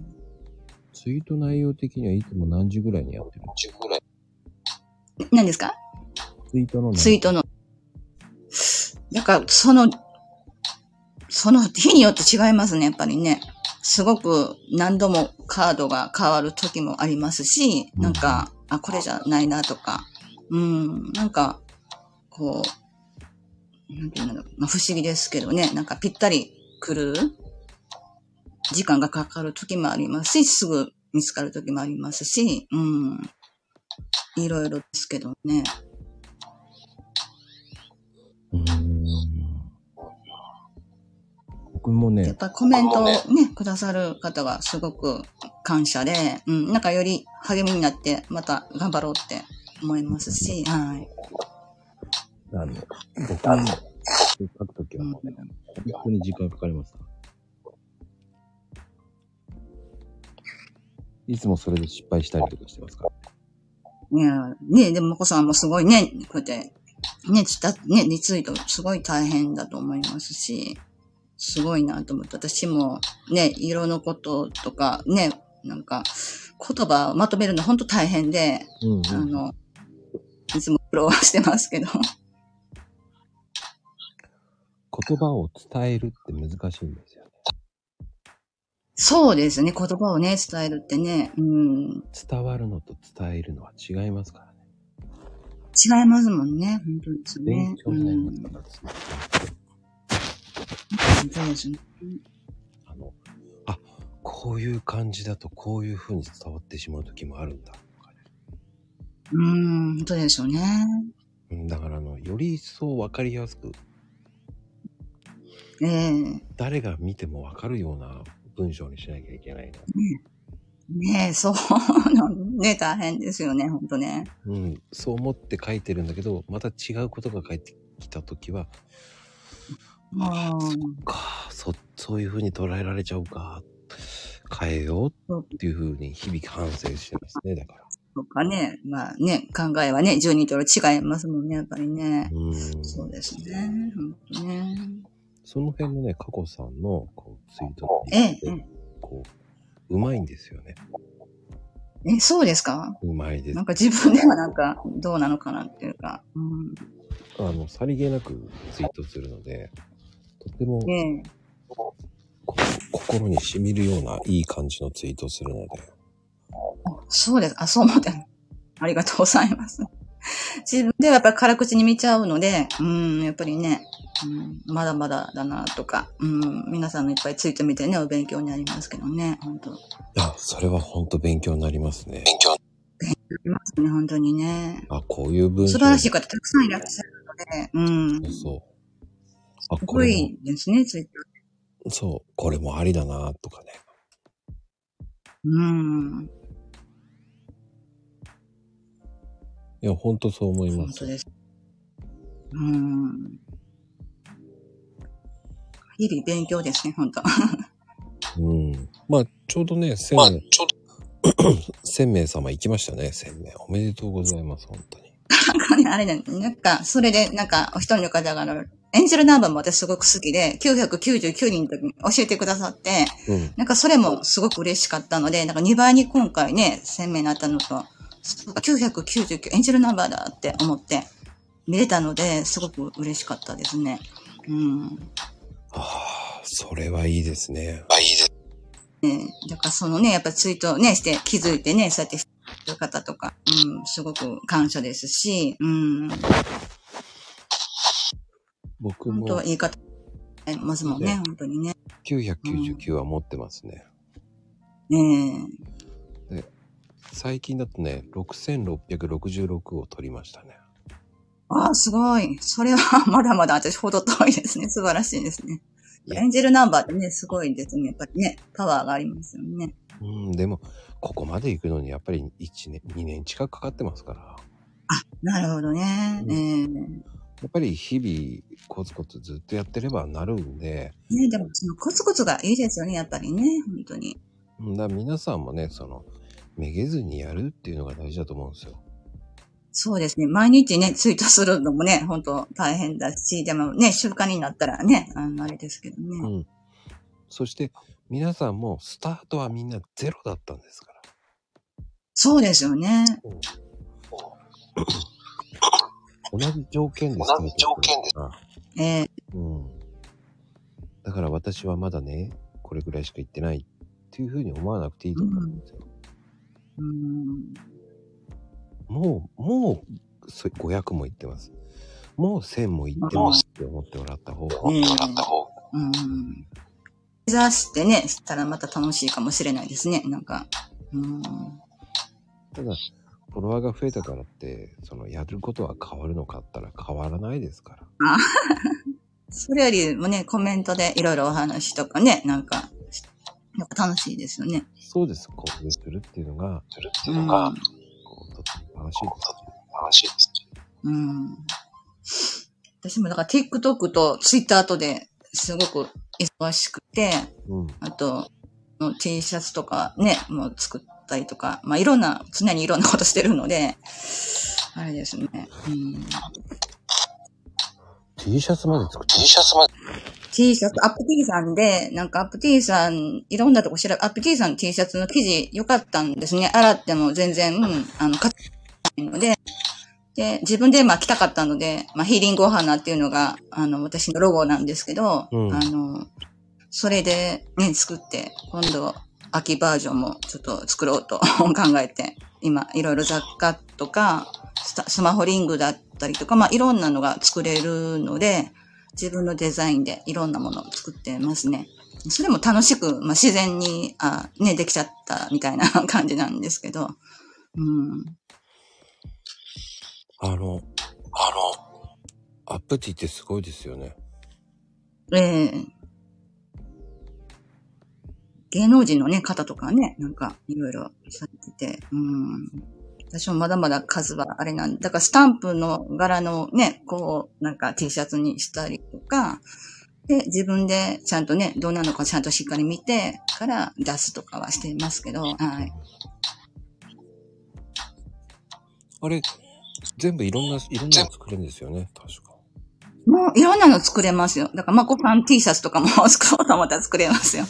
ツイート内容的にはいつも何時ぐらいにやってる10ぐらい。何ですか？ツイートのツイートの。だから、その、その日によって違いますね、やっぱりね。すごく何度もカードが変わる時もありますし、なんか、あ、これじゃないなとか、うん、なんか、こう、なんていうの、まあ、不思議ですけどね、なんかぴったり来る時間がかかる時もありますし、すぐ見つかる時もありますし、うん。いろいろですけどね。うーん。僕もねやっ、ぱりコメントをねね、くださる方がすごく感謝で、うん、なんかより励みになって、また頑張ろうって思いますし、はい。あの、僕もね、書くときはもうね、本当に時間かかりますかいつもそれで失敗したりとかしてますから。いや、ねでも、まこさんもすごいね、こうやって、ね、つた、ね、リツイートすごい大変だと思いますし、すごいなと思って、私もね、色のこととか、ね、なんか、言葉をまとめるの本当大変で、うん、うん。あの、いつも苦労はしてますけど。言葉を伝えるって難しいんです。そうですね、言葉をね、伝えるってね、うん、伝わるのと伝えるのは違いますからね。違いますもんね、本当ですね勉。強になりうんますからですね。そうですね。あの、あ、こういう感じだとこういう風に伝わってしまう時もあるんだとかね。うん、本当ですよね。うん、だからあの、より一層わかりやすく、ええ誰が見てもわかるような文章にしなきゃいけないな。ねえ、そうなんね、大変ですよね、本当ね。うん、そう思って書いてるんだけど、また違うことが返ってきた時は、ああ、そっか、そ、そういう風に捉えられちゃうか、変えようっていう風に日々反省してますね、だから。とかね、まあね、考えはね、12と違いますもんね、やっぱりね。うん。そうですね、本当ね。その辺のね、過去さんのこうツイートってええ、えこう、うまいんですよね。え、え、そうですか？うまいですなん。か自分ではなんか、どうなのかなっていうか。うん、あの、さりげなくツイートするので、とても心に染みるようないい感じのツイートをするので、そうです。あ、そう思って。ありがとうございます。(laughs) 自分ではやっぱり辛口に見ちゃうので、うん、やっぱりね、うん、まだまだだなとか、うん、皆さんのいっぱいツイート見てね、お勉強になりますけどね、本当いや、それは本当勉強になりますね。勉強ありますね、本当にね。あ、こういう文章素晴らしい方たくさんいらっしゃるので、うん、すそう。あ、こごれいですね、ツイート。も、そう、これもありだなとかね。うん、いや、本当そう思います。本当です。うん。日々勉強ですね、本当。うん。まあ、ちょうどね、千まあ、名、ちょっと、(clears throat) 千名様行きましたね、千名。おめでとうございます、本当に。なんかね、あれね、なんか、それで、なんか、お一人の方が、あのエンジェルナンバーも私すごく好きで、999人の時に教えてくださって、うん。なんかそれもすごく嬉しかったので、なんか2倍に今回ね、1000名になったのと、999、エンジェルナンバーだって思って、見れたので、すごく嬉しかったですね。うん。ああ、それはいいですね。あ、いいです。ね、だからそのね、やっぱツイートね、して気づいてね、そうやってる方とか、うん、すごく感謝ですし、うん、僕も本当はいい方、ありますもんね、ね本当にね。999は持ってますね。ね最近だとね、6666を取りましたね。え。ああ、すごい。それは (laughs) まだまだ私ほど遠いですね。素晴らしいですね。エンジェルナンバーってね、すごいですね。やっぱりね、パワーがありますよね。うん、でも、ここまで行くのにやっぱり1年、2年近くかかってますから。なるほどね。うんええやっぱり日々コツコツずっとやってればなるんで、ねでもそのコツコツがいいですよね、やっぱりね、本当に。うんだ皆さんもね、その、めげずにやるっていうのが大事だと思うんですよ。そうですね。毎日ね、ツイートするのもね、本当大変だし、でもね、習慣になったらね、あの、あれですけどね。うん。そして、皆さんもスタートはみんなゼロだったんですから。そうですよね。同じ条件で同じ条件であええうん。だから私はまだね、これぐらいしか言ってないっていうふうに思わなくていいと思うんですよ。うん。もう、もう、500も言ってます。もう1000も言ってますって思ってもらった方が。うん。目指してね、したらまた楽しいかもしれないですね。なん。か。うん。ただ、フォロワーが増えたからって、そのやることは変わるのかったら変わらないですから。それよりもね、コメントでいろいろお話とかね、なん。か、やっぱ楽しいですよね。そうです。こうするっていうのが、するってういうんのが、こう、とっても楽しいです。話です。うん。私もだから TikTok と Twitter とですごく忙しくて、うん。あと、の T シャツとかね、もう作ったりとか、まあいろんな、常にいろんなことしてるので、あれですね。うん、T シャツまで作って T シャツまで T シャツ、アップ T さんで、なんかアップ T さん、いろんなとこ調べ、アップ T さんの T シャツの生地良かったんですね。洗っても全然、うん。あの、かないので、で、自分でまあ着たかったので、まあヒーリングお花っていうのが、あの、私のロゴなんですけど、うん。あの、それでね、作って、今度、秋バージョンもちょっと作ろうと (laughs) 考えて、今、いろいろ雑貨とか、スマホリングだったりとか、まあ、いろんなのが作れるので、自分のデザインでいろんなものを作ってますね。それも楽しく、まあ、自然に、あ、ね、できちゃったみたいな感じなんですけど、うん。あの、あの、アップティってすごいですよね。ええ芸能人のね、方とかね、なんか、いろいろされてて、うん。私もまだまだ数はあれなんだからスタンプの柄のね、こう、なんか T シャツにしたりとか、で、自分でちゃんとね、どうなのかちゃんとしっかり見てから出すとかはしてますけど、はい。あれ、全部いろんな、いろんなの作れるんですよね。確か。もういろんなの作れますよ。だから、まこさん T シャツとかも作ろうと思ったら作れますよ。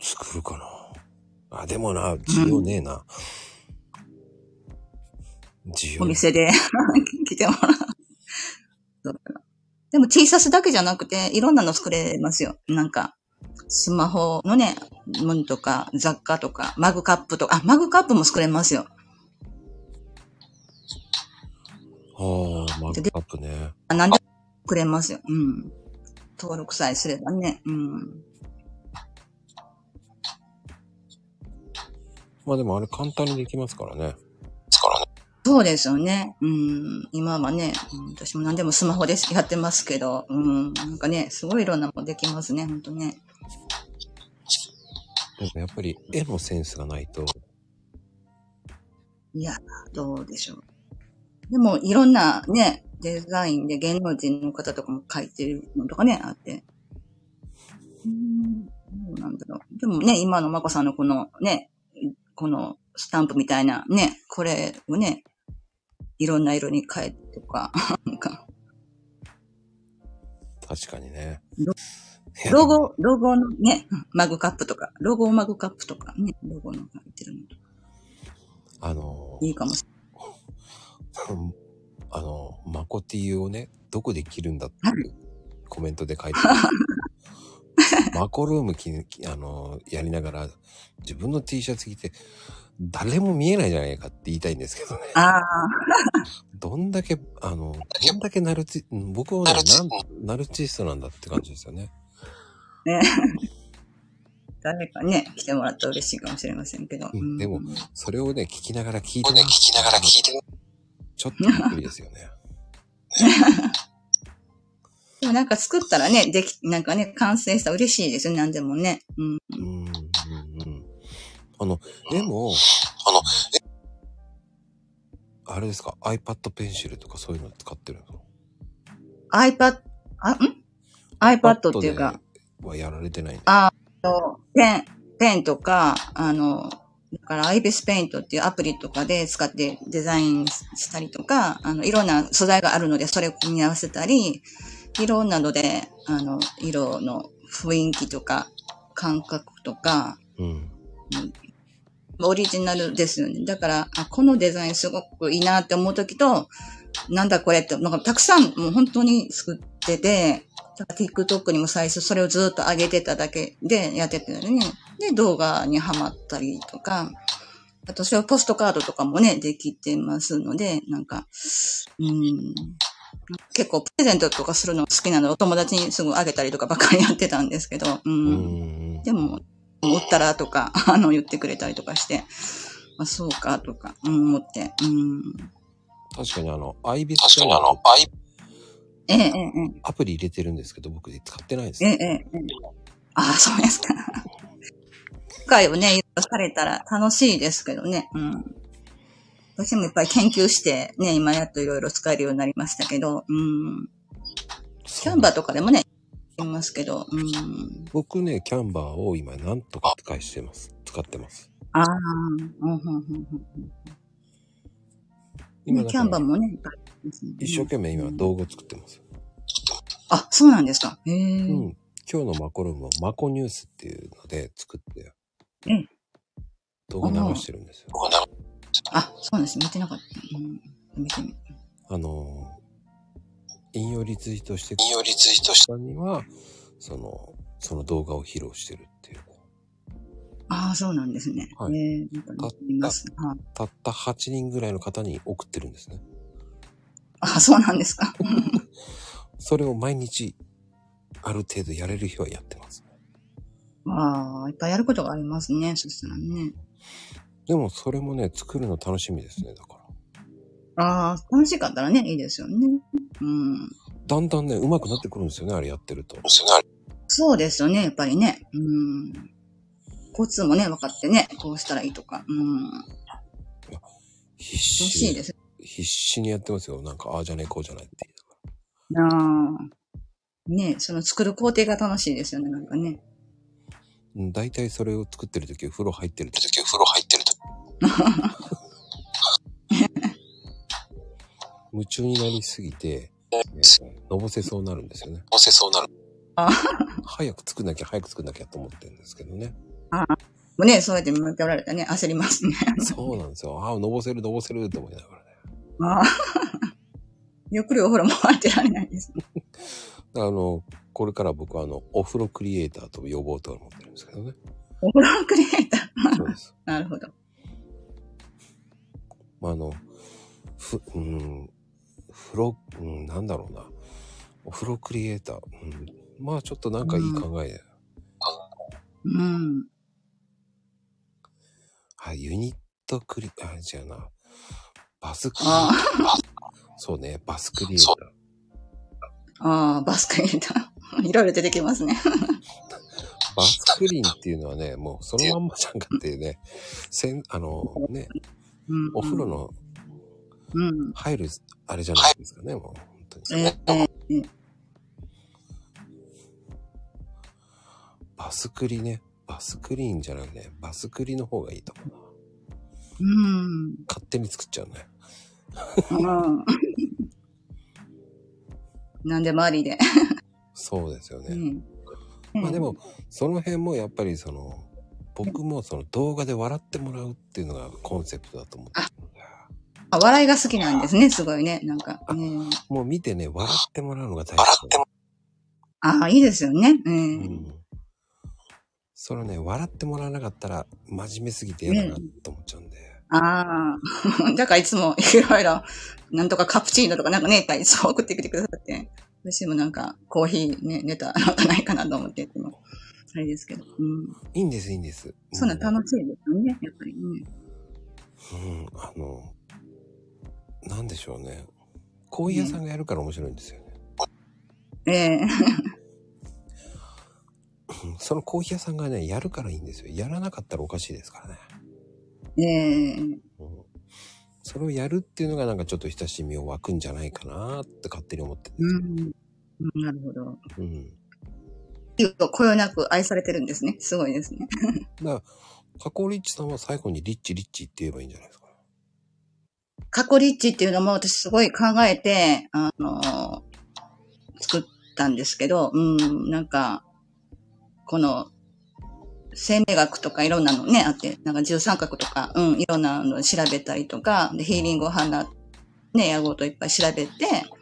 作るかな。あ、でもな、需要ねえな。需要。お店で (laughs) 来てもらう。でも T シャツだけじゃなくて、いろんなの作れますよ。なんか、スマホのね、ものとか、雑貨とか、マグカップとか、あ、マグカップも作れますよ。ああ、マグカップね。あなんでも作れますよ。うん。登録さえすればね。うん。まあでもあれ簡単にできますからね。そうですよね。うん。今はね、うん私も何でもスマホでやってますけど、うん。なんかね、すごいいろんなものできますね、ほんとね。でもやっぱり絵のセンスがないと、いや、どうでしょう。でも、いろんなね、デザインで芸能人の方とかも書いてるのとかね、あって。うん、どうなんだろう。でもね、今のまこさんのこのね、このスタンプみたいなね、これをね、いろんな色に変えてとか、(laughs) なんか、確かにね。ロゴ、ロゴのね、マグカップとか、ロゴマグカップとか。ね、ロゴの書いてるのとか。あの、いいかもし (laughs) あの、マコティをね、どこで着るんだっていうコメントで書いてある。(laughs) (laughs) マコルーム着きあの、やりながら、自分の T シャツ着て、誰も見えないじゃないかって言いたいんですけどね。ああ、どんだけ、あの、どんだけナルチ、うん僕はねナルチなんナルチストなんだって感じですよね。ね。誰かね、来てもらったら嬉しいかもしれませんけど。うんでもうんそれをね、聞きながら聞いてね、聞きながら聞いてる。ちょっとびっくりですよね。(laughs) でもなんか作ったらね、でき、なんかね、完成したら嬉しいですよね、なんでもね。うん。うん、うん、うん。あの、でも、あの、あれですか、iPad ペンシルとかそういうの使ってるの？iPad、あ、ん ?iPad っていうか、ではやられてない。あの、ペン、ペンとか、あの、だから IBIS ペイントっていうアプリとかで使ってデザインしたりとか、あの、いろんな素材があるので、それを組み合わせたり、色などで、あの、色の雰囲気とか、感覚とか、うん。オリジナルですよね。だから、あ、このデザインすごくいいなって思うときと、なんだこれって、なんかたくさんもう本当に作ってて、TikTok にも最初それをずっと上げてただけでやっててね。で、動画にハマったりとか、あとそれをポストカードとかもね、できてますので、なんか、うん、結構プレゼントとかするの好きなので、お友達にすぐあげたりとかばっかりやってたんですけど、うん。うん。でも、売ったらとか、(laughs) あの、言ってくれたりとかして、あ、そうか、とか、うん、思って、うん。確かにあの、アイビス確かにあの、アイ、ええ、ええ、ええ。アプリ入れてるんですけど、僕使ってないですええ、ええ、ええ。ああ、そうですか。(laughs) 機会をね、いろいろされたら楽しいですけどね。うん。私もいっぱい研究して、ね、今やっといろいろ使えるようになりましたけど、うん。キャンバーとかでもね、いますけど、うん。僕ね、キャンバーを今なんとか使いしてます。使ってます。ああ、うん、うん、うん、うん。ね、今キャンバーもね、いっぱいありますね一生懸命今動画作ってます。あ、そうなんですか。へえ。うん。今日のマコルームはマコニュースっていうので作ってうん、動画流してるんですよ。あ、そうなんです。見てなかった。うん。見てみあのー、引用リツイートして引用リツイートしたには、その、その動画を披露してるっていう。ああ、そうなんですね。はいええなんか見ます。はい。たった8人ぐらいの方に送ってるんですね。あ、そうなんですか。(laughs) それを毎日、ある程度やれる日はやってます。ああ、いっぱいやることがありますね。そしたらね。でもそれもね、作るの楽しみですね、だから。ああ、楽しかったらね、いいですよね。うん。だんだんね、上手くなってくるんですよね、あれやってると。そうですよね、やっぱりね。うん。コツもね、分かってね、こうしたらいいとか。うん。必楽死いです。必死にやってますよ。なんか、ああじゃねえ、こうじゃないって言いながら。ああ。ねその作る工程が楽しいですよね、なんかね。うん、大体それを作ってる時、風呂入ってる時、風呂入ってると。夢中になりすぎて、ねのぼせそうになるんですよね。どうせそうなる。早く作んなきゃ、早く作んなきゃと思ってるんですけどね。もうね、そうやって向けられたらね、焦りますね。そうなんですよ。ああ、のぼせる、のぼせると思いながらね。ああ。ゆっくりお風呂も入ってられないですね。(laughs) あの、これから僕はあの、お風呂クリエイターと呼ぼうと思ってるんですけどね。お風呂クリエイター。そうです。(laughs) なるほど。まあ、あの、ふ、うん、風呂、うん、なんだろうな。お風呂クリエイター。うん、まあ、ちょっとなんかいい考えで。うん。はい、ユニットクリ、あ、違うな。バスクリエイあター。そうね、バスクリエイター。ああ、バスクリエイター。(laughs) いろいろ出てきますね。バスクリーンっていうのはね、もうそのまんまじゃんかっていうね、せん、あのね、うん、お風呂のうん。入る、あれじゃないですかね、もう、本当に。えーえーバスクリね。バスクリーンじゃなくね、バスクリの方がいいと思うな。うん。勝手に作っちゃうね。うん。(laughs) なんでもありで。そうですよね。うん。まあでも、その辺もやっぱりその、僕もその動画で笑ってもらうっていうのがコンセプトだと思ってあ、笑いが好きなんですね、すごいね。なんか。ね、もう見てね、笑ってもらうのが大事笑っても、ああ、いいですよね。う。うんん。それね、笑ってもらわなかったら、真面目すぎて嫌だなと思っちゃうんで。ああ。(laughs) だからいつもいろいろ、なんとかカプチーノとかなんかね、いつも送ってきてくださって。私もなんかコーヒーね、ネタなんかないかなと思って。あれですけど。うん。いいんです、いいんです。そんな楽しいですよね、やっぱりね。うん、あの、なんでしょうね。コーヒー屋さんがやるから面白いんですよね。ええうんそのコーヒー屋さんがね、やるからいいんですよ。やらなかったらおかしいですからね。ええうん、それをやるっていうのがなんかちょっと親しみを湧くんじゃないかなって勝手に思ってるんですうん。なるほど。うん。こよなく愛されてるんですね。すごいですね。(laughs) だから、加工リッチさんは最後にリッチリッチって言えばいいんじゃないですか？カコリッチっていうのも私すごい考えて、あの作ったんですけど、うん、なんか、この、生命学とかいろんなのね、あって、なんか十三角とか、うん、いろんなの調べたりとか、で、ヒーリングを花、ね、やごうといっぱい調べて、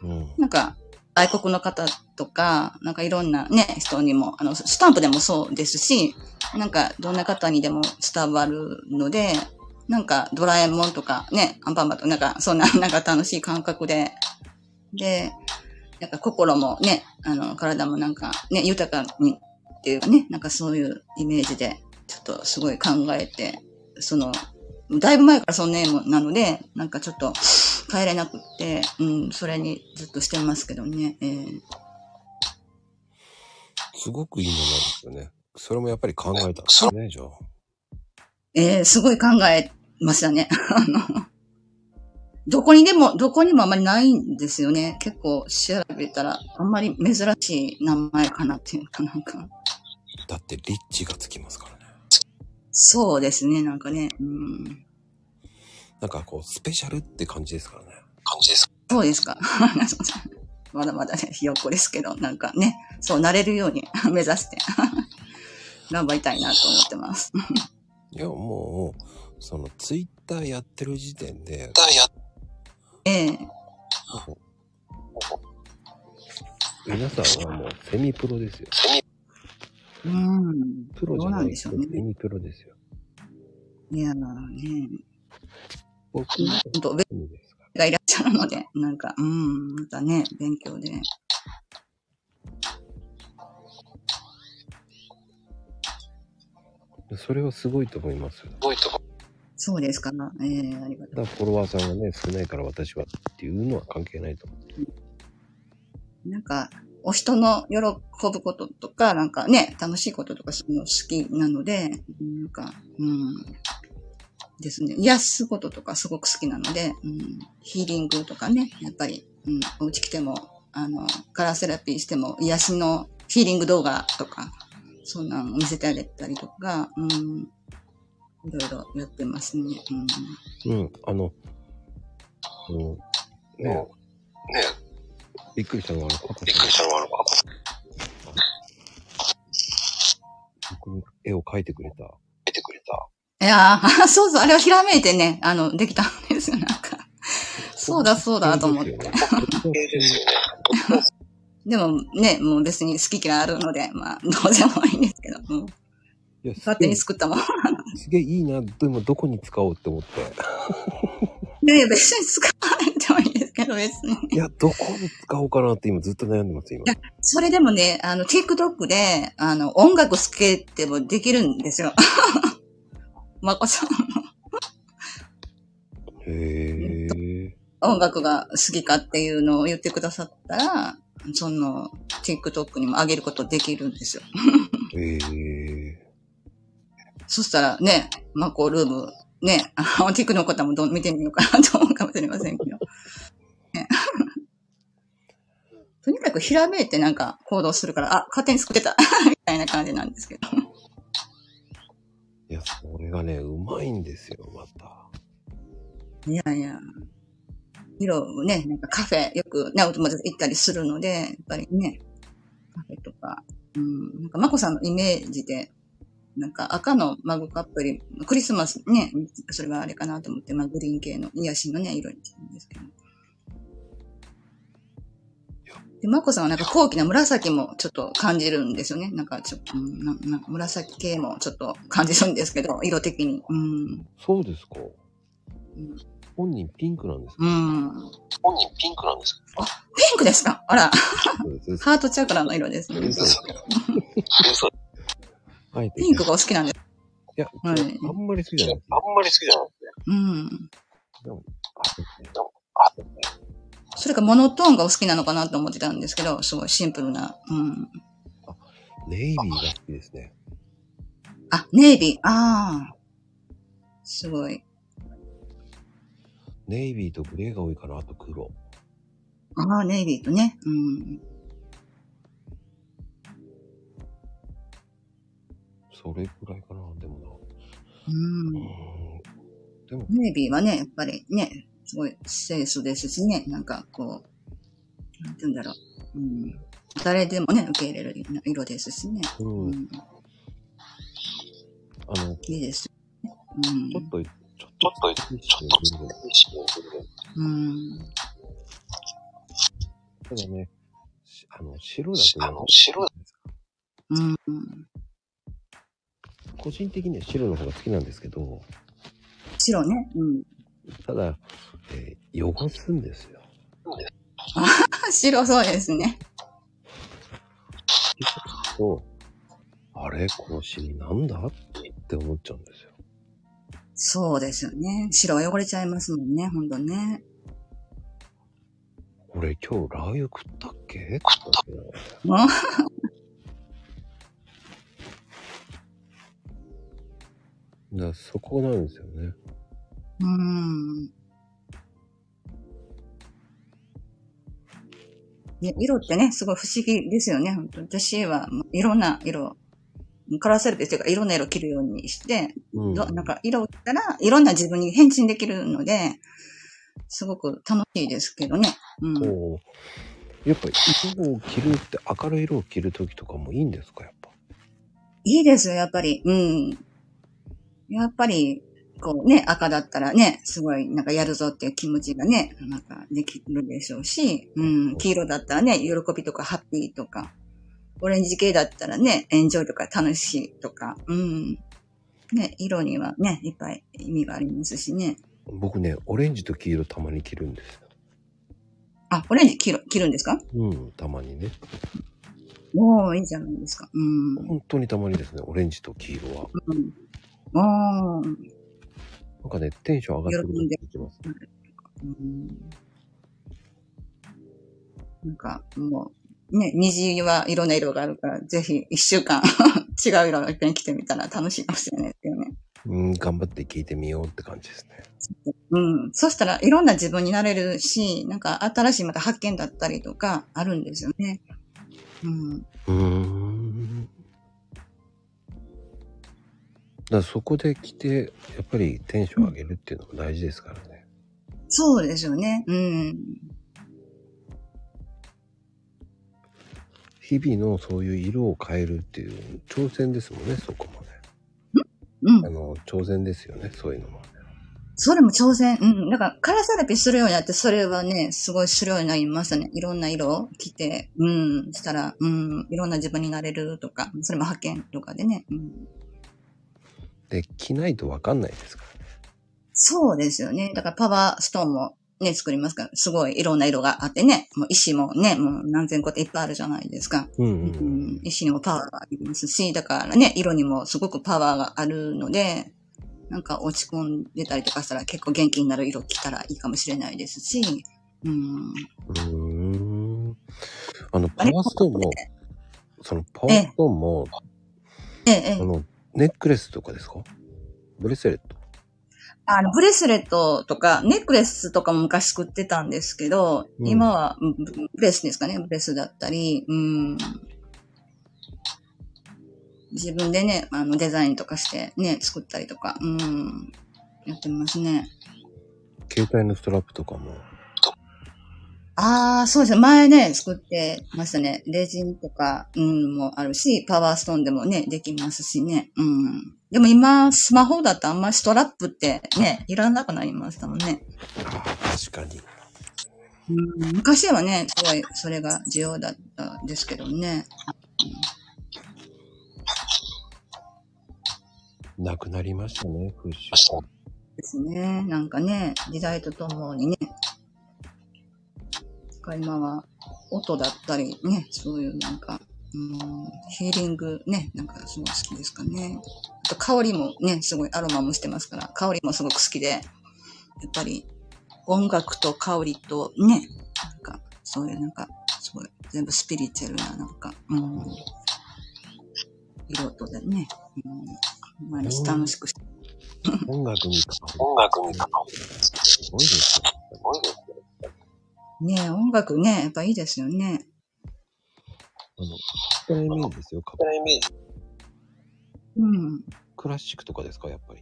うん。なんか、外国の方とか、なんかいろんなね、人にも、あの、スタンプでもそうですし、なんか、どんな方にでも伝わるので、なんか、ドラえもんとかね、アンパンマンとか、なんか、そんな、(laughs) なんか楽しい感覚で、で、なんか心もね、あの、体もなんかね、豊かにっていうね、なんかそういうイメージで、ちょっとすごい考えて、その、だいぶ前からそんなネームなので、なんかちょっと帰れなくって、うん、それにずっとしてますけどね。えーすごくいいものなんですよね。それもやっぱり考えたんですね、じゃあ。えーすごい考えましたね。(laughs) あの、どこにでも、どこにもあんまりないんですよね。結構調べたら、あんまり珍しい名前かなっていうかなんか。だってリッチがつきますからね。そうですね、なんかね。うん、なんかこう、スペシャルって感じですからね。感じです。そうですか。(laughs) まだまだね、(laughs) ひよっこですけど、なんかね、そうなれるように (laughs) 目指して (laughs) 頑張りたいなと思ってます。いや、もう、そのツイッターやってる時点で、ええ皆さんはもうセミプロですよ。うん。プロじゃないでしょうねセミプロですよ。いやーね、僕は本当、セミですかがいらっしゃるので、なんか、うん、またね、勉強で。ら。それはすごいと思いますよ。すごいとこ。そうですか。ええありがとう。フォロワーさんがね、少ないから私はっていうのは関係ないと思う。なんか、お人の喜ぶこととか、なんかね、楽しいこととかそういうの好きなので、なんか、うん。ですね。癒すこととかすごく好きなので、うん、ヒーリングとかね、やっぱり、うん、お家来ても、あの、カラーセラピーしても、癒しのヒーリング動画とか、そんなの見せてあげたりとか、うん、いろいろやってますね。うん。うん、あの、うん、ね、ねびっくりしたのは、びっくりしたのは、あの、僕に絵を描いてくれた。いやー、(laughs) そうそう、あれはひらめいてね、あの、できたんですよ、なんか。そうだ、そうだ、と思って。ええでもね、もう別に好き嫌いあるので、まあ、どうでもいいんですけど、うや、す勝手に作ったもの。すげえいいな、でもどこに使おうって思って。いやいや、別に使わなくてもいいですけど、別に。いや、どこに使おうかなって今ずっと悩んでます、今。それでもね、あの、TikTok で、あの、音楽つけてもできるんですよ。まこさん、へえ。音楽が好きかっていうのを言ってくださったら、その、TikTok にも上げることできるんですよ。へえ。そしたらね、マコルーム、ね、あの、ティックの方もどう見てみようかなと思うかもしれませんけど。ねとにかくひらめいてなんか行動するから、あ、勝手に作ってたみたいな感じなんですけど。いや、それがね、うまいんですよ、また。いやいや。色ね、なんかカフェ、よくね、お友達と行ったりするので、やっぱりね、カフェとか、うん、なんか、まこさんのイメージで、なんか赤のマグカップより、クリスマスね、それはあれかなと思って、まあグリーン系の癒しのね、色にしたんですけど。で、まこさんはなんか高貴な紫もちょっと感じるんですよね。なんかちょっと、うん、ななんか紫系もちょっと感じるんですけど、(laughs) 色的に。うん。そうですか。うん本人ピンクなんですか？うん。本人ピンクなんですピンクですか？あら。ハートチャクラの色ですね。ピンクがお好きなんです。いや、はいあんまり好きじゃない。あんまり好きじゃないですね。うん。あそうですねあ、それかモノトーンがお好きなのかなと思ってたんですけど、すごいシンプルな。うん。ネイビーが好きですね。あ、ネイビー。ああ。すごい。ネイビーとグレーが多いかな、あと黒。ああ、ネイビーとね。うん。それくらいかな、でもな。うん。でも、ネイビーはね、やっぱりね、すごい清楚ですしね、なんかこう、なんて言うんだろう。うん。誰でもね、受け入れる色ですしね。う、うんん。あの、いいです。うんちょっと、ちょっちょっと、ちょっと、うん。ただね、しあの、白だとあの、白だうん。個人的には白の方が好きなんですけど、白ね。うん。ただ、えー汚すんですよ。(laughs) 白そうですね。と、あれこのシミなんだって思っちゃうんですよ。そうですよね。白は汚れちゃいますもんね、ほんとね。俺今日ラー油食ったっけ？食った (laughs) だそこなんですよね。うーん。ね、色ってね、すごい不思議ですよね。本当私はいろんな色、カラーセルフっていうかいろんな色着るようにして、うん。どなんか色を着たらいろんな自分に変身できるので、すごく楽しいですけどね。うん。こうやっぱり色を着るって明るい色を着るときとかもいいんですかやっぱ？いいですよ、やっぱり。うん。やっぱり、こうね、赤だったらね、すごいなんかやるぞっていう気持ちがね、なんかできるでしょうし、うん、黄色だったらね、喜びとかハッピーとか、オレンジ系だったらね、エンジョイとか楽しいとか、うん。ね、色にはね、いっぱい意味がありますしね。僕ね、オレンジと黄色たまに着るんですよ。あ、オレンジ？着る着るんですか？うん、たまにね。おー、いいじゃないですか。うん。本当にたまにですね、オレンジと黄色は。うん。おー。なんかね、テンション上がってるます。うんなんか、もう、ね、虹はいろんな色があるから、ぜひ一週間 (laughs) 違う色をいっぺん着てみたら楽しいかもしれないですよね。うん、頑張って聞いてみようって感じですね。うん。そしたらいろんな自分になれるし、なんか新しいまた発見だったりとかあるんですよね。うん。うーん。だそこで来て、やっぱりテンション上げるっていうのも大事ですからね。そうですよね。うん。日々のそういう色を変えるっていう挑戦ですもんね、そこもね。うんあ。の、挑戦ですよね、そういうのもね。それも挑戦。うん。だから、カラーセラピーするようになって、それはね、すごいするようになりましたね。いろんな色を着て、うん、したら、うん、いろんな自分になれるとか、それも派遣とかでね。うん、で、着ないとわかんないですからね。そうですよね。だから、パワーストーンもね、作りますから、すごいいろんな色があってね、もう石もね、もう何千個っていっぱいあるじゃないですか。うんううんん、石にもパワーがありますし、だからね、色にもすごくパワーがあるので、なんか落ち込んでたりとかしたら結構元気になる色着たらいいかもしれないですし、うん。うーん。あの、パワーストーンも、そのパワーストーンも、ええ、ええ。あの、ネックレスとかですか？ブレスレット。あの、ブレスレットとか、ネックレスとかも昔作ってたんですけど、うん今はブレスですかね、ブレスだったり、うん。自分でね、あの、デザインとかしてね、作ったりとか、うん。やってますね。携帯のストラップとかも。ああ、そうですね。前ね、作ってましたね。レジンとか、うん、もあるし、パワーストーンでもね、できますしね。うん。でも今、スマホだとあんまりストラップってね、いらなくなりましたもんね。確かに。うん、昔はね、すごいそれが需要だったんですけどね。なくなりましたね、風習。ですね。なんかね、時代とともにね。今は音だったりね、そういうなんか、うん、ヒーリングね、なんかすごい好きですかね。あと香りもね、すごいアロマもしてますから、香りもすごく好きで、やっぱり音楽と香りとね、なんかそういうなんか、すごい全部スピリチュアルななんか、うん、色とでね、うん、毎日楽しくして音楽に関音楽に関わる。すごいですよ。すごいですね。ねえ、音楽ね、やっぱいいですよね。あの、勝手なイメですよ。勝手なイメ。うん。クラシックとかですか、やっぱり。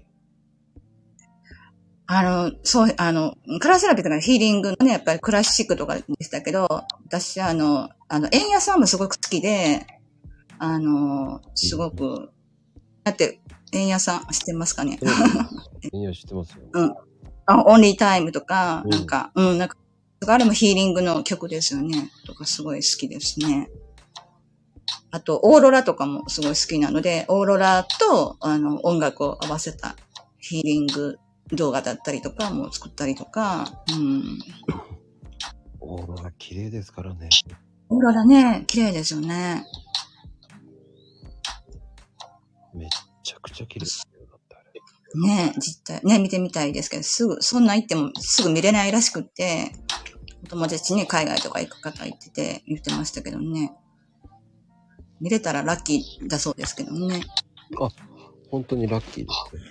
あの、そう、あの、クラスセラピーとかヒーリングのね、やっぱりクラシックとかでしたけど、私、あの、あの、円屋さんもすごく好きで、あの、すごく、だって、円屋さん知ってますかねいや、知っ (laughs) てますよ。あオンリータイムとか、うんなんか、うん、なんか、あれもヒーリングの曲ですよね。とかすごい好きですね。あと、オーロラとかもすごい好きなので、オーロラと、あの、音楽を合わせたヒーリング動画だったりとかも作ったりとか、うん。オーロラ綺麗ですからね。オーロラね、綺麗ですよね。めっちゃくちゃ綺麗ですよ。だってあれ。ね実態、ね、見てみたいですけど、すぐ、そんな行ってもすぐ見れないらしくって、お友達ね、海外とか行く方行ってて、言ってましたけどね。見れたらラッキーだそうですけどね。本当にラッキーですね。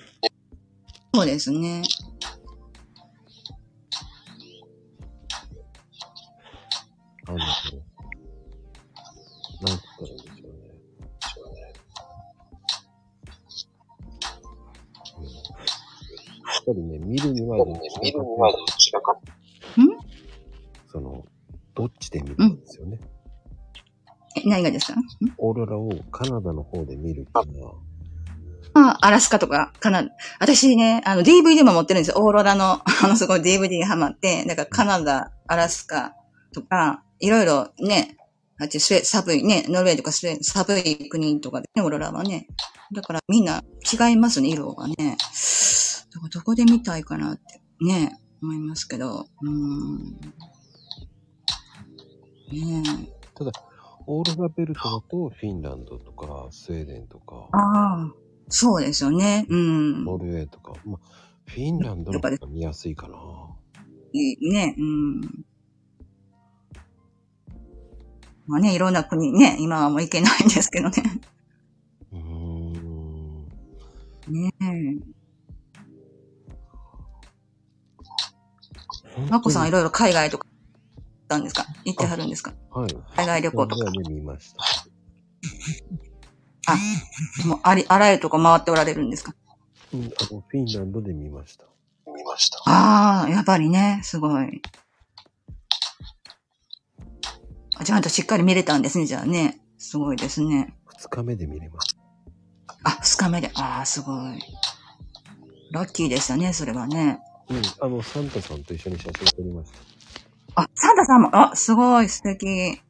そうですね。なんて言ったらいいんでしょうね。うんやっぱりね、見るにはどっち見るかにはどちらか。その、どっちで見るんですよね。え、何がですか？んオーロラをカナダの方で見るかあ、アラスカとか、カナダ。私ね、あの、DVD も持ってるんですよ。オーロラの、(laughs) あの、すごい DVD がハマって、だからカナダ、アラスカとか、いろいろね、あっちスウェ寒いね、ノルウェーとかスウェーデン寒い国とかでね、オーロラはね。だからみんな違いますね、色がね。どこで見たいかなって、ね、思いますけど。うーん。ねえ。オーロラベルトだとフィンランドとかスウェーデンとかああ、そうですよね。うん。ノルウェーとか、まあ、フィンランドの方が見やすいかな。いいね、うん。まあね、いろんな国ね、今はもう行けないんですけどね。うーん。ねえ。まこさんいろいろ海外とかたんですか？行ってはるんですか？はい。海外旅行とか。で見ました。もうあり、あらゆるとこ回っておられるんですか？うん、あの、フィンランドで見ました。見ました。ああ、やっぱりね、すごい。あちゃんとしっかり見れたんですね、じゃあね。すごいですね。二日目で見れました。あ、二日目で。ああ、すごい。ラッキーでしたね、それはね。うん、あの、サンタさんと一緒に写真撮りました。あ、サンタさんも、あ、すごい素敵。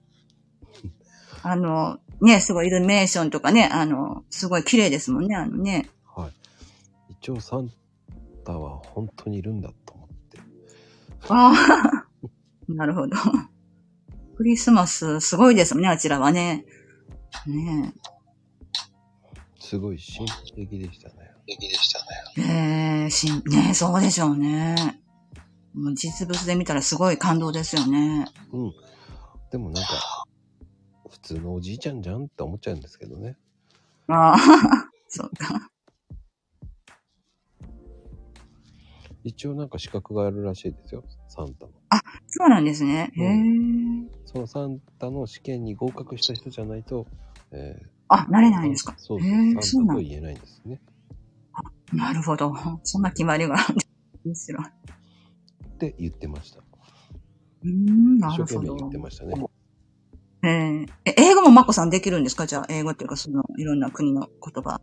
あの、ね、すごいイルミネーションとかね、あの、すごい綺麗ですもんね、あのね。はい。一応サンタは本当にいるんだと思って。ああ、(laughs) なるほど。クリスマス、すごいですもんね、あちらはね。ねすごい神秘的でしたね。敵でしたね。え。ねえ、しん、ねえ、そうでしょうね。実物で見たらすごい感動ですよね。うん。でもなんか、普通のおじいちゃんじゃんって思っちゃうんですけどね。ああ、(laughs) そうか。一応なんか資格があるらしいですよ。サンタの。そうなんですね。へえ。そのサンタの試験に合格した人じゃないと、えあ、慣れーないんですか？そうそう、サンタと言えないんですね。なるほど。そんな決まりがあるんです。むしろ。って言ってました。うーん、な一生懸るほど命言ってましたね。えーえ、英語もマコさんできるんですか？じゃあ、英語っていうか、その、いろんな国の言葉。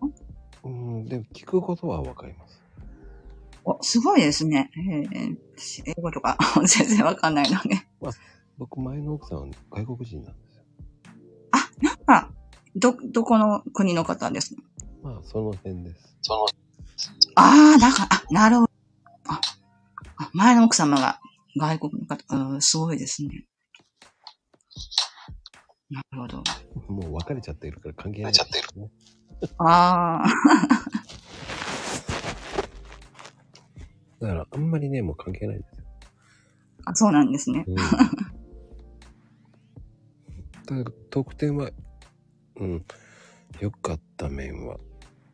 うん、でも聞くことはわかります。お、すごいですね。えー私英語とか (laughs) 全然わかんないので。僕、前の奥さんは外国人なんですよ。あ、なんか、ど、どこの国の方です？かまあ、その辺です。その、ああ、だから、あ、なるほど。あ、あ前の奥様が外国の方、うん、すごいですね。なるほど。もう別れちゃってるから関係ない、別れちゃってる。ね。ああ、(laughs) だから、あんまりね、もう関係ないですよ。あそうなんですね。うん。だから、得点は、うん、良かった面は、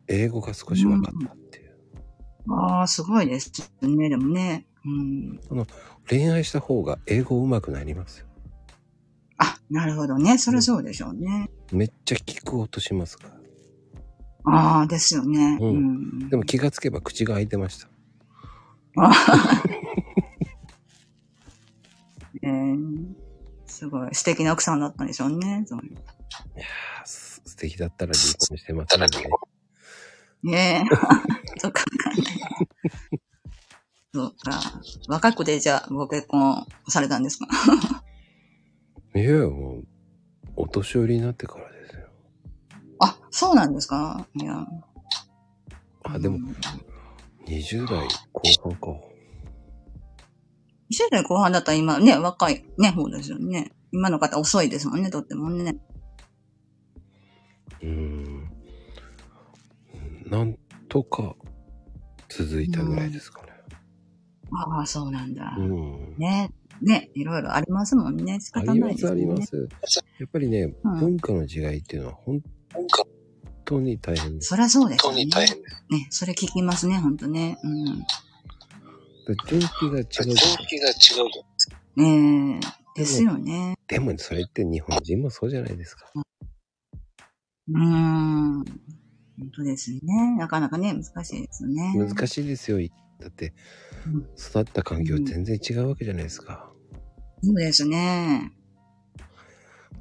英語が少し分かったっていう。ああ、すごいですね。でもね。うん。恋愛した方が英語上手くなりますよ。あ、なるほどね。そりゃそうでしょうね。めっちゃ聞く音しますから。ああ、ですよね。ううんん。でも気がつけば口が開いてました。あ (laughs) えーすごい素敵な奥さんだったんでしょうね。そういや素敵だったら離婚してますね。ねえ。(laughs) そうか。そうか。若くてじゃあご結婚されたんですか？い (laughs) やいや、もう、お年寄りになってからですよ。あ、そうなんですか？いや。あ、でもう、ん20代後半か。20代後半だったら今ね、若いね、方ですよね。今の方遅いですもんね、とってもね。うーん。なんとか続いたぐらいですかね。ああ、そうなんだ。うん。ね。ね、いろいろありますもんね。仕あ方ります、ないですよね。あります。やっぱりね、うん文化の違いっていうのは本本当に大変です。そりゃそうです当よね。に大変です。ね、それ聞きますね、ほんとね。うん。純気が違うじゃん。気が違うねん。え、ですよね。でもそれって日本人もそうじゃないですか。うーん。本当ですね。なかなかね、難しいですよね。難しいですよ。だってうん、育った環境全然違うわけじゃないですか。そうですね。